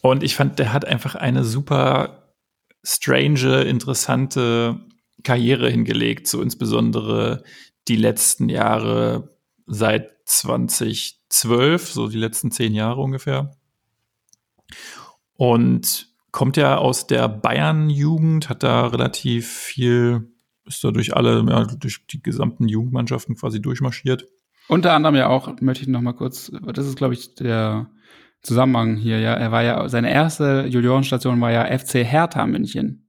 Und ich fand, der hat einfach eine super strange, interessante Karriere hingelegt, so insbesondere die letzten Jahre seit 2012, so die letzten zehn Jahre ungefähr. Und kommt ja aus der Bayern-Jugend, hat da relativ viel, ist da durch alle, ja, durch die gesamten Jugendmannschaften quasi durchmarschiert. Unter anderem ja auch, möchte ich noch mal kurz, das ist, glaube ich, der Zusammenhang hier, ja. Er war ja, seine erste Juniorenstation war ja FC Hertha München.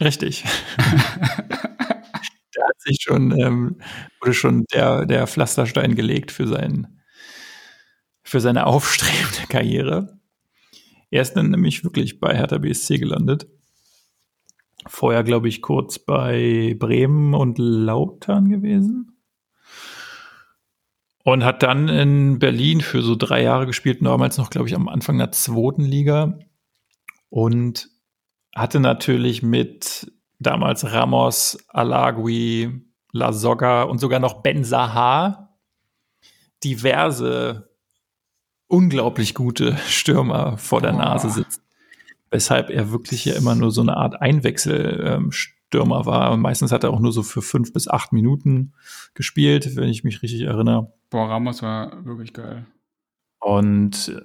Richtig. (laughs) da hat sich schon, ähm, wurde schon der, der Pflasterstein gelegt für sein, für seine aufstrebende Karriere. Er ist dann nämlich wirklich bei Hertha BSC gelandet. Vorher, glaube ich, kurz bei Bremen und Lautern gewesen. Und hat dann in Berlin für so drei Jahre gespielt, damals noch, glaube ich, am Anfang der zweiten Liga. Und hatte natürlich mit damals Ramos, Alagui, La Soga und sogar noch Ben Sahar diverse unglaublich gute Stürmer vor der Nase sitzen. Weshalb er wirklich ja immer nur so eine Art Einwechsel ähm, war. Und meistens hat er auch nur so für fünf bis acht Minuten gespielt, wenn ich mich richtig erinnere. Boah, Ramos war wirklich geil. Und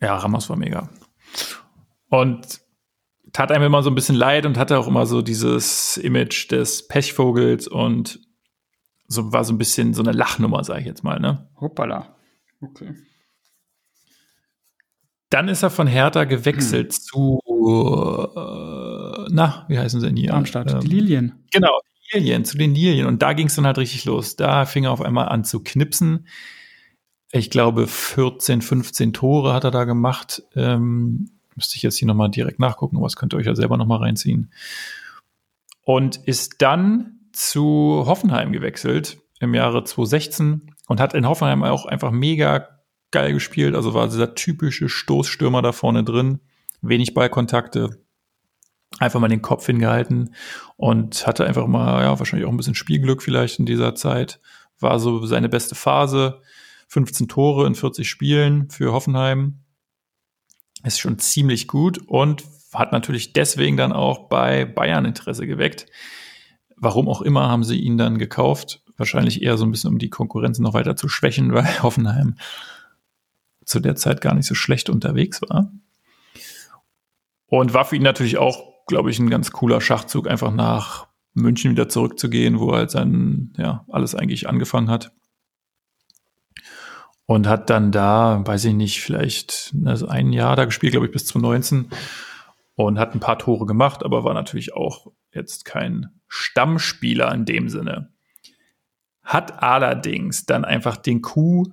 ja, Ramos war mega. Und tat einem immer so ein bisschen leid und hatte auch immer so dieses Image des Pechvogels und so war so ein bisschen so eine Lachnummer, sage ich jetzt mal, ne? Hoppala. Okay. Dann ist er von Hertha gewechselt hm. zu, äh, na, wie heißen sie denn hier? Darmstadt, ähm, die Lilien. Genau, die Lilien, zu den Lilien. Und da ging es dann halt richtig los. Da fing er auf einmal an zu knipsen. Ich glaube, 14, 15 Tore hat er da gemacht. Ähm, müsste ich jetzt hier nochmal direkt nachgucken, was könnt ihr euch ja selber nochmal reinziehen. Und ist dann zu Hoffenheim gewechselt im Jahre 2016 und hat in Hoffenheim auch einfach mega geil gespielt. Also war dieser typische Stoßstürmer da vorne drin, wenig Ballkontakte, einfach mal den Kopf hingehalten und hatte einfach mal, ja, wahrscheinlich auch ein bisschen Spielglück vielleicht in dieser Zeit. War so seine beste Phase. 15 Tore in 40 Spielen für Hoffenheim. Ist schon ziemlich gut und hat natürlich deswegen dann auch bei Bayern Interesse geweckt. Warum auch immer haben sie ihn dann gekauft. Wahrscheinlich eher so ein bisschen, um die Konkurrenz noch weiter zu schwächen, (laughs) weil Hoffenheim zu der Zeit gar nicht so schlecht unterwegs war. Und war für ihn natürlich auch, glaube ich, ein ganz cooler Schachzug, einfach nach München wieder zurückzugehen, wo er halt sein, ja, alles eigentlich angefangen hat. Und hat dann da, weiß ich nicht, vielleicht also ein Jahr da gespielt, glaube ich, bis 2019 und hat ein paar Tore gemacht, aber war natürlich auch jetzt kein Stammspieler in dem Sinne. Hat allerdings dann einfach den Coup,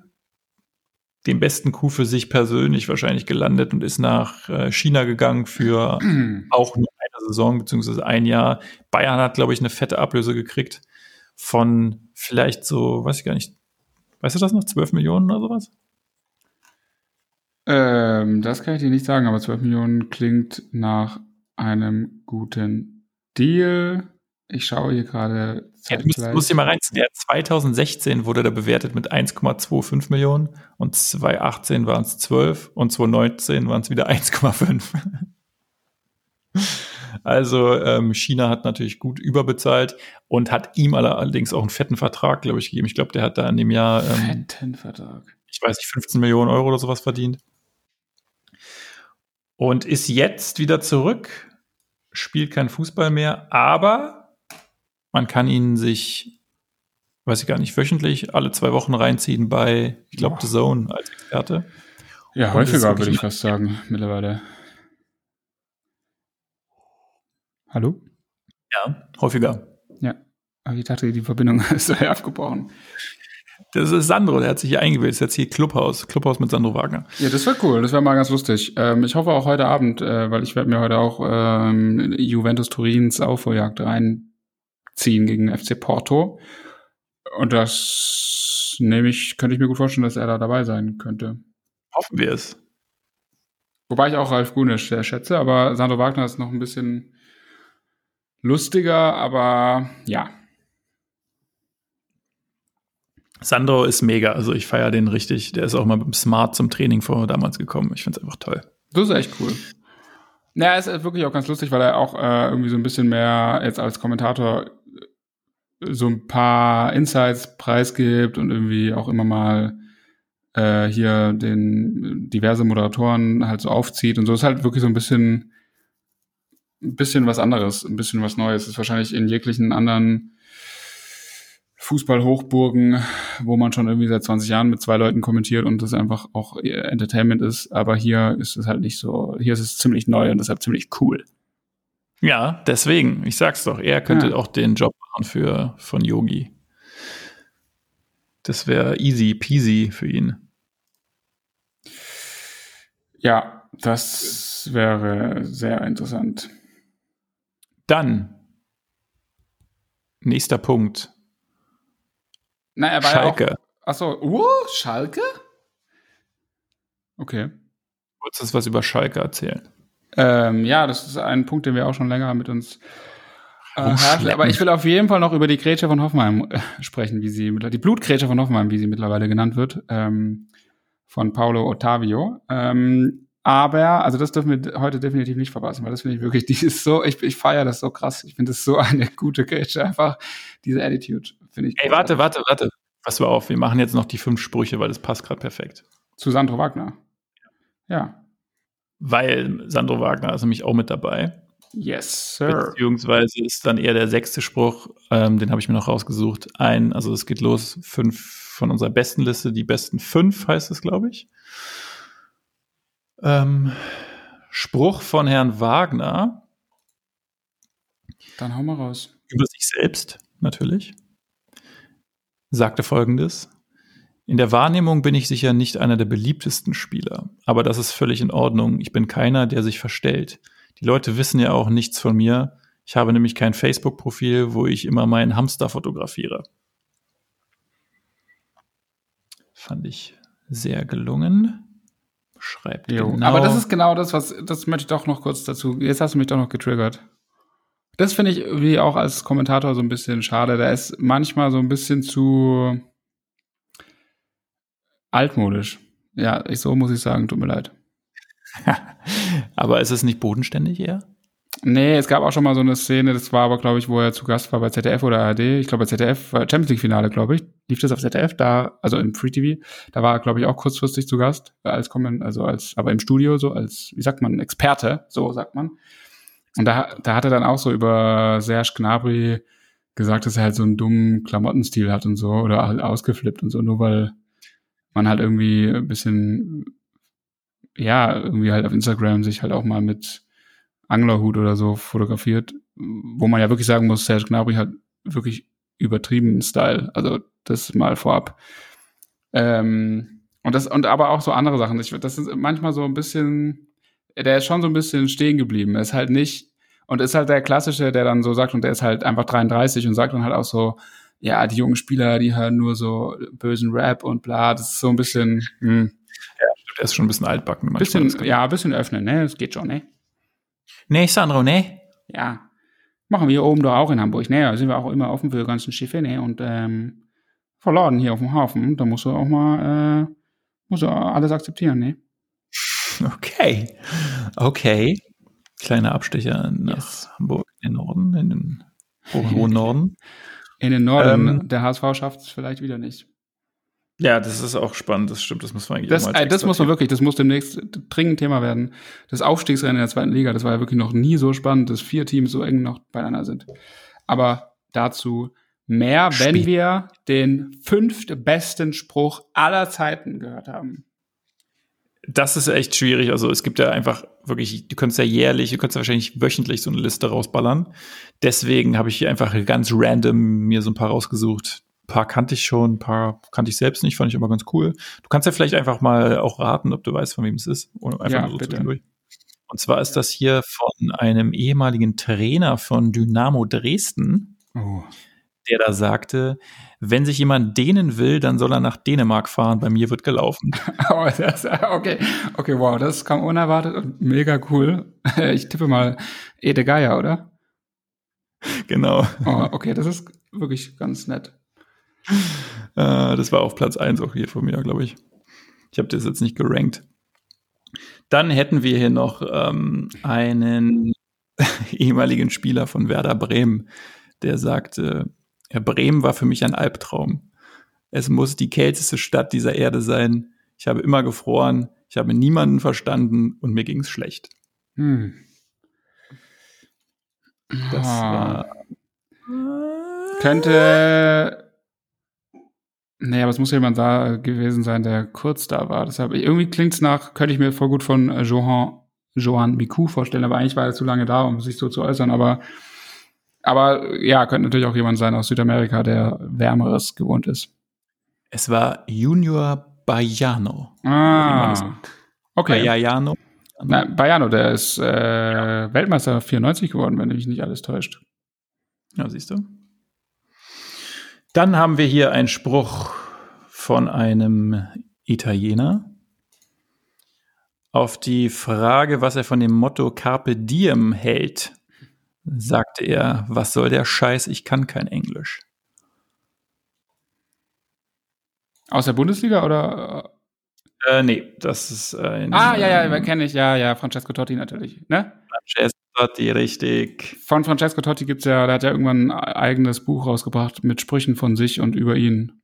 den besten Coup für sich persönlich wahrscheinlich gelandet und ist nach äh, China gegangen für (clears throat) auch nur eine Saison beziehungsweise ein Jahr. Bayern hat, glaube ich, eine fette Ablöse gekriegt von vielleicht so, weiß ich gar nicht, weißt du das noch, 12 Millionen oder sowas? Ähm, das kann ich dir nicht sagen, aber 12 Millionen klingt nach einem guten Deal. Ich schaue hier gerade. Ja, du musst, musst dir mal reinziehen. Der 2016 wurde der bewertet mit 1,25 Millionen und 2018 waren es 12 und 2019 waren es wieder 1,5. (laughs) also ähm, China hat natürlich gut überbezahlt und hat ihm allerdings auch einen fetten Vertrag, glaube ich, gegeben. Ich glaube, der hat da in dem Jahr ähm, fetten Vertrag. Ich weiß nicht, 15 Millionen Euro oder sowas verdient und ist jetzt wieder zurück, spielt kein Fußball mehr, aber man kann ihn sich, weiß ich gar nicht, wöchentlich alle zwei Wochen reinziehen bei, ich glaube, The Zone als Experte. Ja, Und häufiger würde ich fast sagen, mittlerweile. Hallo? Ja, häufiger. Ja, aber ich dachte, die Verbindung (laughs) ist daher abgebrochen. Das ist Sandro, der hat sich hier eingewählt. Das ist jetzt hier Clubhaus. Clubhaus mit Sandro Wagner. Ja, das wäre cool. Das wäre mal ganz lustig. Ähm, ich hoffe auch heute Abend, äh, weil ich werde mir heute auch ähm, Juventus Turins Aufholjagd reinziehen gegen FC Porto. Und das nehme ich, könnte ich mir gut vorstellen, dass er da dabei sein könnte. Hoffen wir es. Wobei ich auch Ralf Gunisch sehr schätze, aber Sandro Wagner ist noch ein bisschen lustiger, aber ja, Sandro ist mega, also ich feiere den richtig. Der ist auch mal dem Smart zum Training vor damals gekommen. Ich finde es einfach toll. Das ist echt cool. Naja, ist wirklich auch ganz lustig, weil er auch äh, irgendwie so ein bisschen mehr jetzt als Kommentator äh, so ein paar Insights preisgibt und irgendwie auch immer mal äh, hier den diverse Moderatoren halt so aufzieht und so ist halt wirklich so ein bisschen ein bisschen was anderes, ein bisschen was Neues. Ist wahrscheinlich in jeglichen anderen Fußballhochburgen, wo man schon irgendwie seit 20 Jahren mit zwei Leuten kommentiert und das einfach auch Entertainment ist. Aber hier ist es halt nicht so. Hier ist es ziemlich neu und deshalb ziemlich cool. Ja, deswegen. Ich sag's doch. Er könnte ja. auch den Job machen für von Yogi. Das wäre easy peasy für ihn. Ja, das wäre sehr interessant. Dann nächster Punkt. Na, er war Schalke. Ja auch, achso, uh, Schalke? Okay. Wolltest du was über Schalke erzählen? Ähm, ja, das ist ein Punkt, den wir auch schon länger mit uns äh. Aber ich will auf jeden Fall noch über die Grätsche von Hoffenheim äh, sprechen, wie sie, die Blutgrätsche von Hoffenheim, wie sie mittlerweile genannt wird, ähm, von Paulo Ottavio. Ähm, aber, also das dürfen wir heute definitiv nicht verpassen, weil das finde ich wirklich, (laughs) die ist so, ich, ich feiere das so krass. Ich finde das so eine gute Grätsche, einfach diese Attitude, finde ich. Ey, warte, warte, warte. Pass mal auf, wir machen jetzt noch die fünf Sprüche, weil das passt gerade perfekt. Zu Sandro Wagner. Ja. Weil Sandro Wagner ist nämlich auch mit dabei. Yes, sir. Beziehungsweise ist dann eher der sechste Spruch, ähm, den habe ich mir noch rausgesucht. Ein, also es geht los, fünf von unserer besten Liste, die besten fünf heißt es, glaube ich. Ähm, Spruch von Herrn Wagner. Dann hau mal raus. Über sich selbst, natürlich. Sagte folgendes. In der Wahrnehmung bin ich sicher nicht einer der beliebtesten Spieler, aber das ist völlig in Ordnung. Ich bin keiner, der sich verstellt. Die Leute wissen ja auch nichts von mir. Ich habe nämlich kein Facebook-Profil, wo ich immer meinen Hamster fotografiere. Fand ich sehr gelungen. Schreibt Jo. genau. Aber das ist genau das, was, das möchte ich doch noch kurz dazu. Jetzt hast du mich doch noch getriggert. Das finde ich irgendwie auch als Kommentator so ein bisschen schade. Der ist manchmal so ein bisschen zu altmodisch. Ja, ich, so muss ich sagen, tut mir leid. (laughs) Aber ist es nicht bodenständig eher? Nee, es gab auch schon mal so eine Szene, das war aber, glaube ich, wo er zu Gast war bei ZDF oder ARD. Ich glaube, bei ZDF, war Champions League-Finale, glaube ich. Lief das auf ZDF, da, also im Free TV. Da war er, glaube ich, auch kurzfristig zu Gast, äh, als Comment, also als, aber im Studio, so als, wie sagt man, Experte, so sagt man. Und da, da hat er dann auch so über Serge Gnabry gesagt, dass er halt so einen dummen Klamottenstil hat und so, oder halt ausgeflippt und so, nur weil man halt irgendwie ein bisschen, ja, irgendwie halt auf Instagram sich halt auch mal mit Anglerhut oder so fotografiert, wo man ja wirklich sagen muss, Serge Gnabry hat wirklich übertrieben Style. Also das mal vorab. Ähm, und das und aber auch so andere Sachen. Ich, das ist manchmal so ein bisschen, der ist schon so ein bisschen stehen geblieben. Ist halt nicht und ist halt der klassische, der dann so sagt und der ist halt einfach 33 und sagt dann halt auch so, ja, die jungen Spieler, die hören nur so bösen Rap und bla. Das ist so ein bisschen, hm, Der ist schon ein bisschen altbacken. manchmal, bisschen, ja, ein bisschen öffnen, ne? Das geht schon, ne? Nee, Sandro, nee. Ja. Machen wir hier oben doch auch in Hamburg, ne? Da sind wir auch immer offen für die ganzen Schiffe, ne? Und ähm, verladen hier auf dem Hafen, da musst du auch mal, äh, musst du alles akzeptieren, ne? (laughs) Okay. Okay. Kleiner Abstecher nach Yes. Hamburg in den Norden, in den hohen (laughs) Norden. In den Norden, Ähm, der HSV schafft es vielleicht wieder nicht. Ja, das ist auch spannend, das stimmt, das muss man eigentlich Das, äh, das muss man wirklich, das muss demnächst dringend Thema werden. Das Aufstiegsrennen in der zweiten Liga, das war ja wirklich noch nie so spannend, dass vier Teams so eng noch beieinander sind. Aber dazu mehr, wenn Spät. wir den fünft besten Spruch aller Zeiten gehört haben. Das ist echt schwierig. Also es gibt ja einfach wirklich, du könntest ja jährlich, du könntest ja wahrscheinlich wöchentlich so eine Liste rausballern. Deswegen habe ich hier einfach ganz random mir so ein paar rausgesucht. Ein paar kannte ich schon, ein paar kannte ich selbst nicht, fand ich aber ganz cool. Du kannst ja vielleicht einfach mal auch raten, ob du weißt, von wem es ist. Oder einfach Ja, nur so bitte. zwischendurch. Und zwar ist das hier von einem ehemaligen Trainer von Dynamo Dresden, Oh. Der da sagte, wenn sich jemand dehnen will, dann soll er nach Dänemark fahren. Bei mir wird gelaufen. (laughs) Oh, das, okay, okay, wow, das kam unerwartet und mega cool. (laughs) Ich tippe mal Ede Geier, oder? genau. Oh, okay, das ist wirklich ganz nett. Äh, das war auf Platz 1 auch hier von mir, glaube ich. Ich habe das jetzt nicht gerankt. Dann hätten wir hier noch ähm, einen (laughs) ehemaligen Spieler von Werder Bremen, der sagte, Bremen war für mich ein Albtraum. Es muss die kälteste Stadt dieser Erde sein. Ich habe immer gefroren, ich habe niemanden verstanden und mir ging es schlecht. Hm. Das Ah. war Könnte. Nee, aber es muss jemand da gewesen sein, der kurz da war. Deshalb, irgendwie klingt's nach, könnte ich mir voll gut von äh, Johan, Johan Miku vorstellen, aber eigentlich war er zu lange da, um sich so zu äußern. Aber, aber ja, könnte natürlich auch jemand sein aus Südamerika, der Wärmeres gewohnt ist. Es war Junior Baiano. Ah. Okay. Baiano. Na, Baiano, der ist äh, Weltmeister 94 geworden, wenn mich nicht alles täuscht. Ja, siehst du. Dann haben wir hier einen Spruch von einem Italiener. Auf die Frage, was er von dem Motto Carpe Diem hält, sagte er, was soll der Scheiß, ich kann kein Englisch. Aus der Bundesliga oder? Äh, nee, das ist äh, ein Ah, ja, ja, kenne ich, ja, ja, Francesco Totti natürlich, ne? Francescotti, richtig. Von Francesco Totti gibt's ja, der hat ja irgendwann ein eigenes Buch rausgebracht mit Sprüchen von sich und über ihn.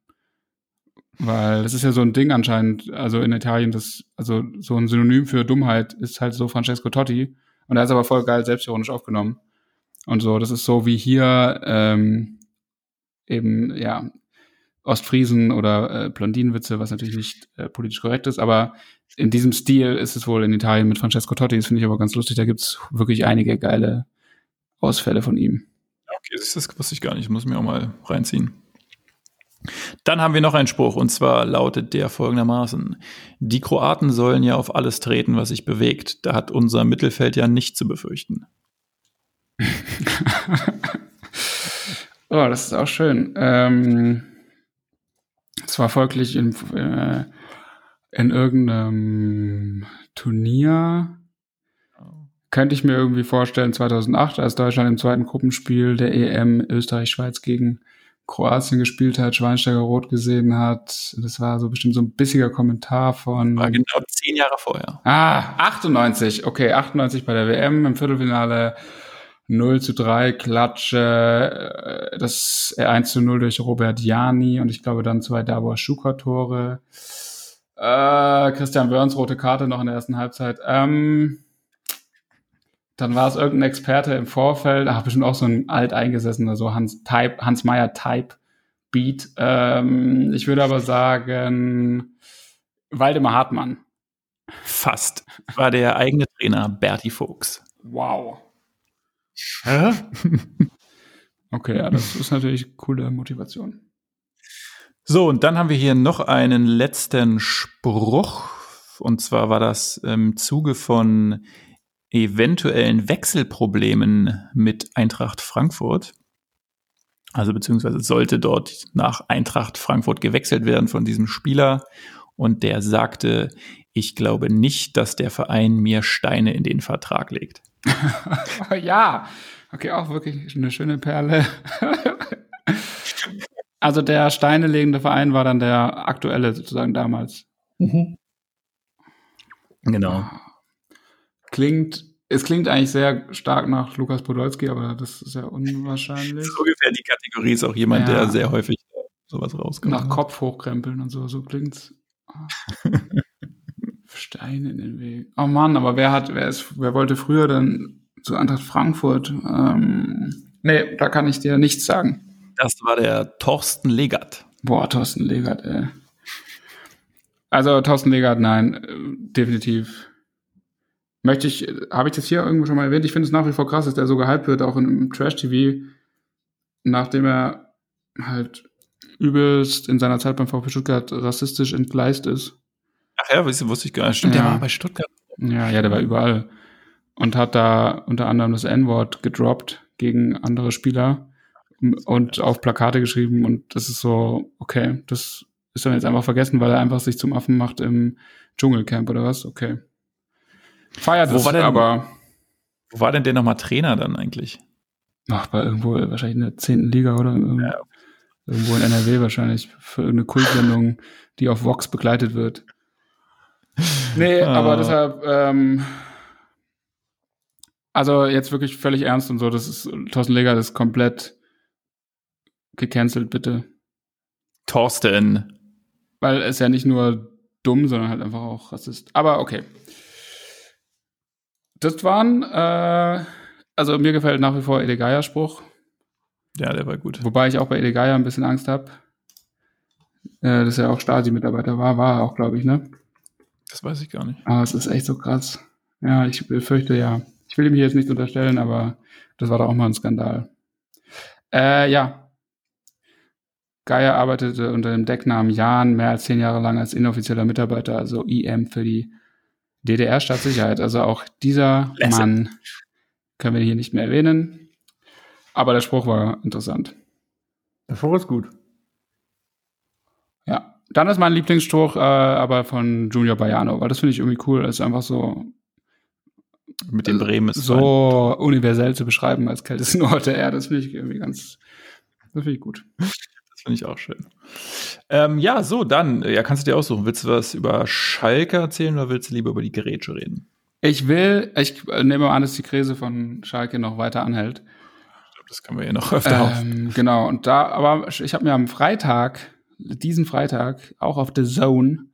Weil das ist ja so ein Ding anscheinend, also in Italien, das, also so ein Synonym für Dummheit ist halt so Francesco Totti. Und er ist aber voll geil selbstironisch aufgenommen. Und so, das ist so wie hier ähm, eben, ja, Ostfriesen oder äh, Blondinenwitze, was natürlich nicht äh, politisch korrekt ist, aber in diesem Stil ist es wohl in Italien mit Francesco Totti. Das finde ich aber ganz lustig. Da gibt's wirklich einige geile Ausfälle von ihm. Okay, das wusste ich gar nicht, muss ich mir auch mal reinziehen. Dann haben wir noch einen Spruch, und zwar lautet der folgendermaßen. Die Kroaten sollen ja auf alles treten, was sich bewegt. Da hat unser Mittelfeld ja nicht zu befürchten. (laughs) Oh, das ist auch schön. Ähm, Das war folglich in, äh, in irgendeinem Turnier. Könnte ich mir irgendwie vorstellen, 2008, als Deutschland im zweiten Gruppenspiel der EM Österreich-Schweiz gegen Kroatien gespielt hat, Schweinsteiger rot gesehen hat. Das war so bestimmt so ein bissiger Kommentar von. War genau zehn Jahre vorher. Ah, 98. Okay, 98 bei der WM im Viertelfinale 0 zu 3 Klatsche, äh, das 1 zu 0 durch Robert Jani und ich glaube dann zwei Davor Schuka-Tore. Äh, Christian Wörns rote Karte noch in der ersten Halbzeit. Ähm, dann war es irgendein Experte im Vorfeld, ach, bestimmt auch so ein alteingesessener, so Hans, Type, Hans Meyer Type Beat. Ähm, ich würde aber sagen, Waldemar Hartmann. Fast. War der eigene Trainer Berti Fuchs. Wow. Hä? (laughs) okay, ja, das ist natürlich coole Motivation. So, und dann haben wir hier noch einen letzten Spruch. Und zwar war das im Zuge von eventuellen Wechselproblemen mit Eintracht Frankfurt. Also beziehungsweise sollte dort nach Eintracht Frankfurt gewechselt werden von diesem Spieler. Und der sagte, ich glaube nicht, dass der Verein mir Steine in den Vertrag legt. (laughs) ja, okay, auch wirklich eine schöne Perle. (laughs) also der steinelegende Verein war dann der aktuelle sozusagen damals. Mhm. Genau. Klingt, es klingt eigentlich sehr stark nach Lukas Podolski, aber das ist ja unwahrscheinlich. So ungefähr die Kategorie ist auch jemand, ja. der sehr häufig sowas rauskommt. Nach Kopf hochkrempeln und so, so klingt's. (laughs) Steine in den Weg. Oh Mann, aber wer hat, wer ist, wer wollte früher dann zu Eintracht Frankfurt? Ähm, nee, da kann ich dir nichts sagen. Das war der Thorsten Legert. Boah, Thorsten Legert, ey. Also Thorsten Legert, nein, äh, definitiv. Möchte ich, habe ich das hier irgendwo schon mal erwähnt? Ich finde es nach wie vor krass, dass der so gehypt wird, auch im Trash-TV, nachdem er halt übelst in seiner Zeit beim VfB Stuttgart rassistisch entgleist ist. Ach ja, wusste ich gar nicht. Stimmt, ja. der war bei Stuttgart. Ja, ja, der war überall. Und hat da unter anderem das N-Wort gedroppt gegen andere Spieler und auf Plakate geschrieben. Und das ist so, okay, das ist dann jetzt einfach vergessen, weil er einfach sich zum Affen macht im Dschungelcamp oder was? Okay. Feiert wo war denn, aber. Wo war denn der nochmal Trainer dann eigentlich? Ach, bei irgendwo, wahrscheinlich in der zehnten Liga oder ja. irgendwo in NRW wahrscheinlich für irgendeine Kultsendung, die auf Vox begleitet wird. Nee, ah. aber deshalb, ähm, also jetzt wirklich völlig ernst und so, das ist, Thorsten Leger ist komplett gecancelt, bitte. Thorsten. Weil es ja nicht nur dumm, sondern halt einfach auch Rassist. Aber okay. Das waren, äh, also mir gefällt nach wie vor Ede Geier Spruch. Ja, der war gut. Wobei ich auch bei Ede Geier ein bisschen Angst habe. Äh, dass er auch Stasi-Mitarbeiter war, war er auch, glaube ich, ne? Das weiß ich gar nicht. Aber es ist echt so krass. Ja, ich befürchte ja. Ich will ihm hier jetzt nicht unterstellen, aber das war doch auch mal ein Skandal. Äh, ja. Geier arbeitete unter dem Decknamen Jan mehr als zehn Jahre lang als inoffizieller Mitarbeiter, also IM für die DDR-Staatssicherheit. Also auch dieser Lässe. Mann können wir hier nicht mehr erwähnen. Aber der Spruch war interessant. Der Spruch ist gut. Ja. Dann ist mein Lieblingsspruch äh, aber von Junior Baiano, weil das finde ich irgendwie cool. Das ist einfach so. Mit den Bremen ist so fein. universell zu beschreiben als kältesten (laughs) Ort der Erde. Das finde ich irgendwie ganz. Das finde ich gut. Das finde ich auch schön. Ähm, ja, so, dann, ja, kannst du dir aussuchen. Willst du was über Schalke erzählen oder willst du lieber über die Gerätsche reden? Ich will, ich nehme an, dass die Krise von Schalke noch weiter anhält. Ich glaube, das können wir ja noch öfter ähm, Genau, und da, aber ich habe mir am Freitag diesen Freitag auch auf The Zone,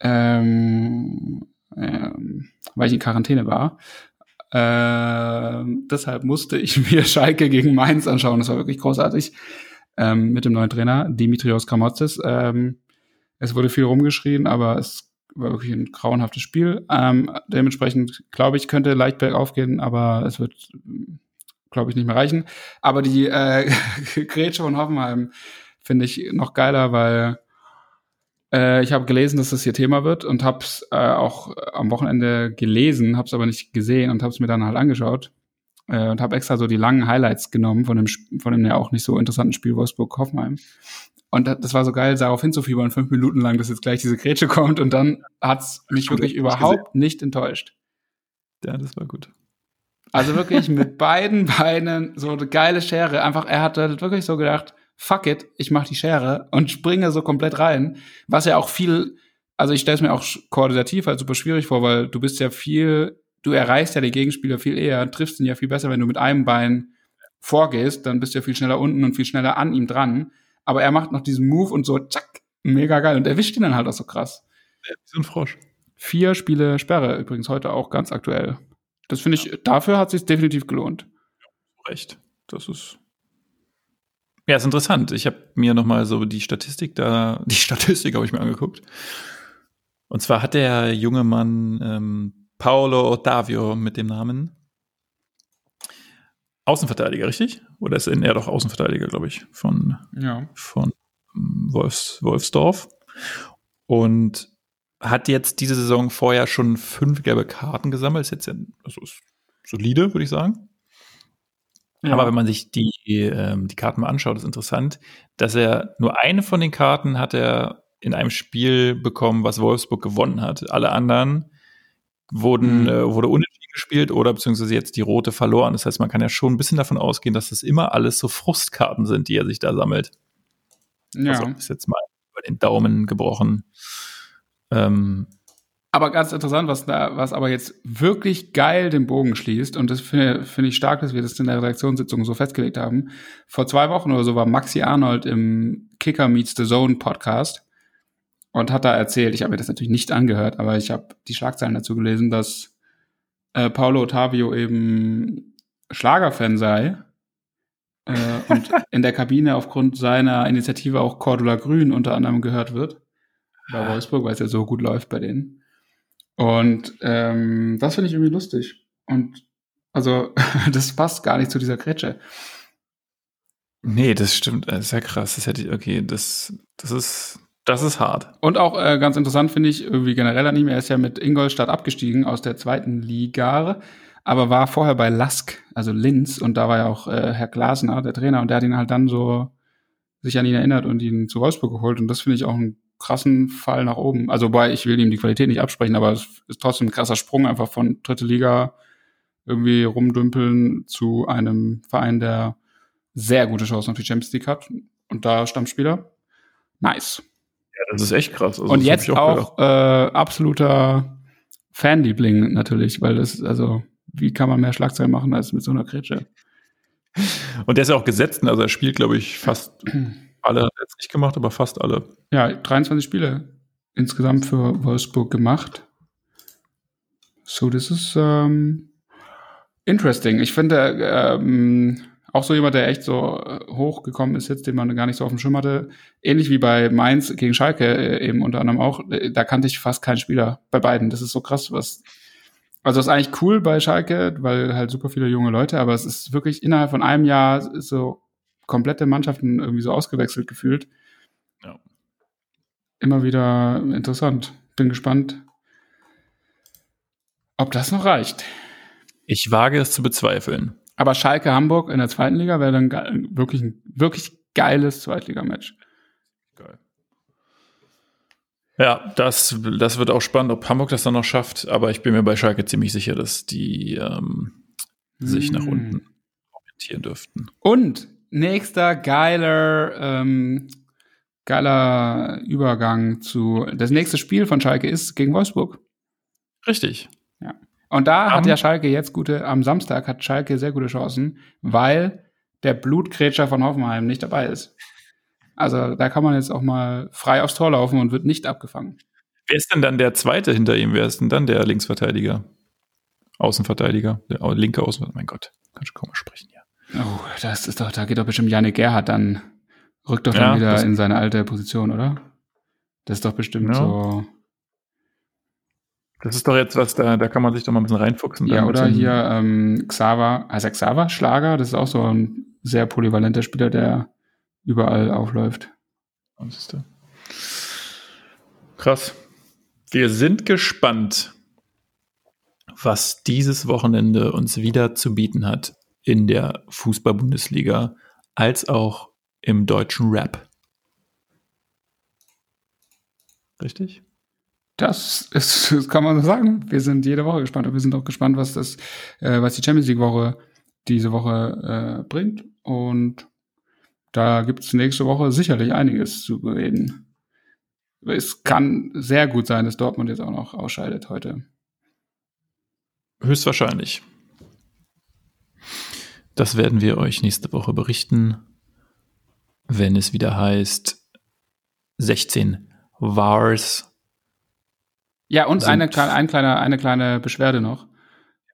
ähm, ähm, weil ich in Quarantäne war. Ähm, deshalb musste ich (laughs) mir Schalke gegen Mainz anschauen. Das war wirklich großartig. Ähm, mit dem neuen Trainer, Dimitrios Kramotzes. Ähm, es wurde viel rumgeschrien, aber es war wirklich ein grauenhaftes Spiel. Ähm, dementsprechend, glaube ich, könnte leicht bergauf gehen, aber es wird, glaube ich, nicht mehr reichen. Aber die äh, (laughs) Grätsche von Hoffenheim finde ich noch geiler, weil äh, ich habe gelesen, dass das hier Thema wird und habe es äh, auch am Wochenende gelesen, habe es aber nicht gesehen und habe es mir dann halt angeschaut äh, und habe extra so die langen Highlights genommen von dem von dem ja auch nicht so interessanten Spiel Wolfsburg-Hoffenheim. Und das war so geil, darauf hinzufiebern, fünf Minuten lang, dass jetzt gleich diese Grätsche kommt und dann hat's mich wirklich überhaupt nicht enttäuscht. Ja, das war gut. Also wirklich mit beiden Beinen so eine geile Schere. Einfach, er hat halt wirklich so gedacht, fuck it, ich mach die Schere und springe so komplett rein. Was ja auch viel, also ich stelle es mir auch koordinativ halt super schwierig vor, weil du bist ja viel, du erreichst ja den Gegenspieler viel eher, triffst ihn ja viel besser, wenn du mit einem Bein vorgehst, dann bist du ja viel schneller unten und viel schneller an ihm dran. Aber er macht noch diesen Move und so, zack, mega geil. Und erwischt ihn dann halt auch so krass. Ja, wie so ein Frosch. Vier Spiele Sperre, übrigens heute auch ganz aktuell. Das finde ich, dafür hat sich definitiv gelohnt. Recht. Das ist. Ja, ist interessant. Ich habe mir noch mal so die Statistik da, (laughs) die Statistik habe ich mir angeguckt. Und zwar hat der junge Mann ähm, Paolo Ottavio mit dem Namen Außenverteidiger, richtig? Oder ist er doch Außenverteidiger, glaube ich, von, Ja. von ähm, Wolfs, Wolfsdorf. Und hat jetzt diese Saison vorher schon fünf gelbe Karten gesammelt. Ist jetzt ja, also ist solide, würde ich sagen. Aber wenn man sich die, ähm, die Karten mal anschaut, ist interessant, dass er nur eine von den Karten hat er in einem Spiel bekommen, was Wolfsburg gewonnen hat. Alle anderen wurden, Mhm. äh, wurde unentschieden gespielt oder beziehungsweise jetzt die rote verloren. Das heißt, man kann ja schon ein bisschen davon ausgehen, dass das immer alles so Frustkarten sind, die er sich da sammelt. ja. Also ist jetzt mal über den Daumen gebrochen. Ähm, Aber ganz interessant, was da, was aber jetzt wirklich geil den Bogen schließt, und das finde finde ich stark, dass wir das in der Redaktionssitzung so festgelegt haben. Vor zwei Wochen oder so war Maxi Arnold im Kicker Meets the Zone Podcast und hat da erzählt, ich habe mir das natürlich nicht angehört, aber ich habe die Schlagzeilen dazu gelesen, dass äh, Paulo Ottavio eben Schlagerfan sei äh, (laughs) und in der Kabine aufgrund seiner Initiative auch Cordula Grün unter anderem gehört wird bei Wolfsburg, weil es ja so gut läuft bei denen. Und ähm, das finde ich irgendwie lustig. Und also, (laughs) das passt gar nicht zu dieser Grätsche. nee, das stimmt. Das ist ja krass. Das hätte ich, okay, das, das ist, das ist hart. Und auch äh, ganz interessant finde ich, irgendwie generell an ihm, er ist ja mit Ingolstadt abgestiegen aus der zweiten Liga, aber war vorher bei Lask, also Linz, und da war ja auch äh, Herr Glasner, der Trainer, und der hat ihn halt dann so sich an ihn erinnert und ihn zu Wolfsburg geholt. Und das finde ich auch einen krassen Fall nach oben. Also, wobei ich will ihm die Qualität nicht absprechen, aber es ist trotzdem ein krasser Sprung, einfach von dritte Liga irgendwie rumdümpeln zu einem Verein, der sehr gute Chancen auf die Champions League hat. Und da Stammspieler. Nice. Ja, das ist echt krass. Also, Und jetzt ich auch, äh, absoluter Fanliebling natürlich, weil das, also, wie kann man mehr Schlagzeilen machen als mit so einer Grätsche? Und der ist ja auch gesetzt, ne? also er spielt, glaube ich, fast (clears throat) alle, jetzt nicht gemacht, aber fast alle. Ja, 23 Spiele insgesamt für Wolfsburg gemacht. So, das ist ähm, interesting. Ich finde, ähm, auch so jemand, der echt so äh, hochgekommen ist jetzt, den man gar nicht so auf dem Schirm hatte, ähnlich wie bei Mainz gegen Schalke äh, eben unter anderem auch, äh, da kannte ich fast keinen Spieler bei beiden. Das ist so krass, was also das ist eigentlich cool bei Schalke, weil halt super viele junge Leute, aber es ist wirklich innerhalb von einem Jahr so komplette Mannschaften irgendwie so ausgewechselt gefühlt. Ja. Immer wieder interessant. Bin gespannt, ob das noch reicht. Ich wage es zu bezweifeln. Aber Schalke Hamburg in der zweiten Liga wäre dann wirklich ein wirklich geiles Zweitligamatch. Geil. Ja, das, das wird auch spannend, ob Hamburg das dann noch schafft, aber ich bin mir bei Schalke ziemlich sicher, dass die ähm, sich nach Hm. unten orientieren dürften. Und nächster geiler, ähm, geiler Übergang zu. Das nächste Spiel von Schalke ist gegen Wolfsburg. Richtig. Und da hat Am- ja Schalke jetzt gute, am Samstag hat Schalke sehr gute Chancen, weil der Blutgrätscher von Hoffenheim nicht dabei ist. Also da kann man jetzt auch mal frei aufs Tor laufen und wird nicht abgefangen. Wer ist denn dann der zweite hinter ihm? Wer ist denn dann der Linksverteidiger? Außenverteidiger? Der linke Außenverteidiger? Mein Gott, kannst du kaum mal sprechen. Oh, das ist doch, da geht doch bestimmt Janik Gerhardt dann, rückt doch dann Ja, wieder in seine alte Position, oder? Das ist doch bestimmt Ja. so. Das ist doch jetzt was, da, da kann man sich doch mal ein bisschen reinfuchsen. Ja, oder hier ähm, Xaver, er Xaver Schlager, das ist auch so ein sehr polyvalenter Spieler, der überall aufläuft. Ah. Krass. Wir sind gespannt, was dieses Wochenende uns wieder zu bieten hat in der Fußball-Bundesliga, als auch im deutschen Rap. Richtig? Das, ist, das kann man so sagen. Wir sind jede Woche gespannt und wir sind auch gespannt, was das, äh, was die Champions League Woche diese Woche äh, bringt. Und da gibt es nächste Woche sicherlich einiges zu reden. Es kann sehr gut sein, dass Dortmund jetzt auch noch ausscheidet heute. Höchstwahrscheinlich. Das werden wir euch nächste Woche berichten, wenn es wieder heißt 16 Vars. Ja, und eine, ein kleine, eine kleine Beschwerde noch.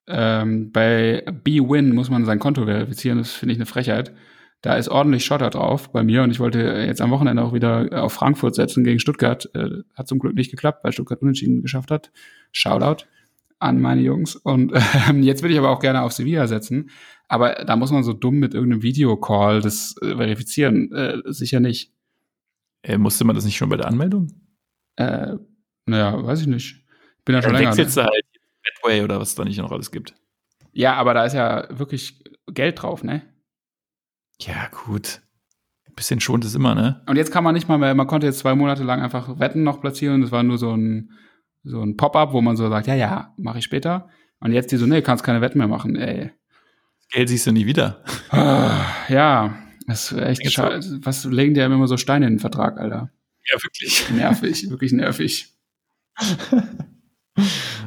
Ähm, bei B-Win muss man sein Konto verifizieren, das finde ich eine Frechheit. Da ist ordentlich Schotter drauf bei mir und ich wollte jetzt am Wochenende auch wieder auf Frankfurt setzen gegen Stuttgart. Äh, hat zum Glück nicht geklappt, weil Stuttgart unentschieden geschafft hat. Shoutout an meine Jungs. Und (laughs) äh, jetzt würde ich aber auch gerne auf Sevilla setzen. Aber da muss man so dumm mit irgendeinem Videocall das äh, verifizieren. Äh, sicher nicht. Äh, musste man das nicht schon bei der Anmeldung? Äh, naja, weiß ich nicht. Bin ja schon länger. Wechselst du halt Betway oder was es da nicht noch alles gibt. Ja, aber da ist ja wirklich Geld drauf, ne? Ja, gut. Ein bisschen schont es immer, ne? Und jetzt kann man nicht mal mehr, man konnte jetzt zwei Monate lang einfach Wetten noch platzieren. Das war nur so ein, so ein Pop-up, wo man so sagt, ja, ja, mache ich später. Und jetzt die so, nee, kannst keine Wetten mehr machen, ey. Geld siehst du nie wieder. ja, das ist echt scheiße. Was legen die ja immer so Steine in den Vertrag, Alter? Ja, wirklich. (laughs) Nervig, wirklich nervig. (laughs)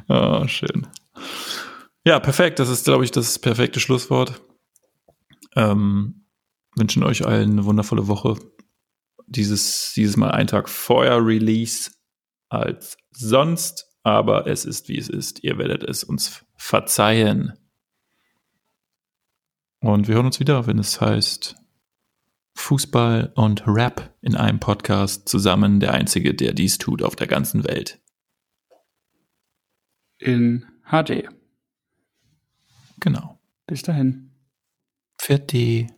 oh, schön. Ja, perfekt. Das ist, glaube ich, das perfekte Schlusswort. Ähm, wünschen euch allen eine wundervolle Woche. Dieses, dieses Mal einen Tag vorher Release als sonst, aber es ist wie es ist. Ihr werdet es uns verzeihen. Und wir hören uns wieder, wenn es heißt Fußball und Rap in einem Podcast zusammen, der einzige, der dies tut auf der ganzen Welt. In HD. Genau. Bis dahin. Fertig.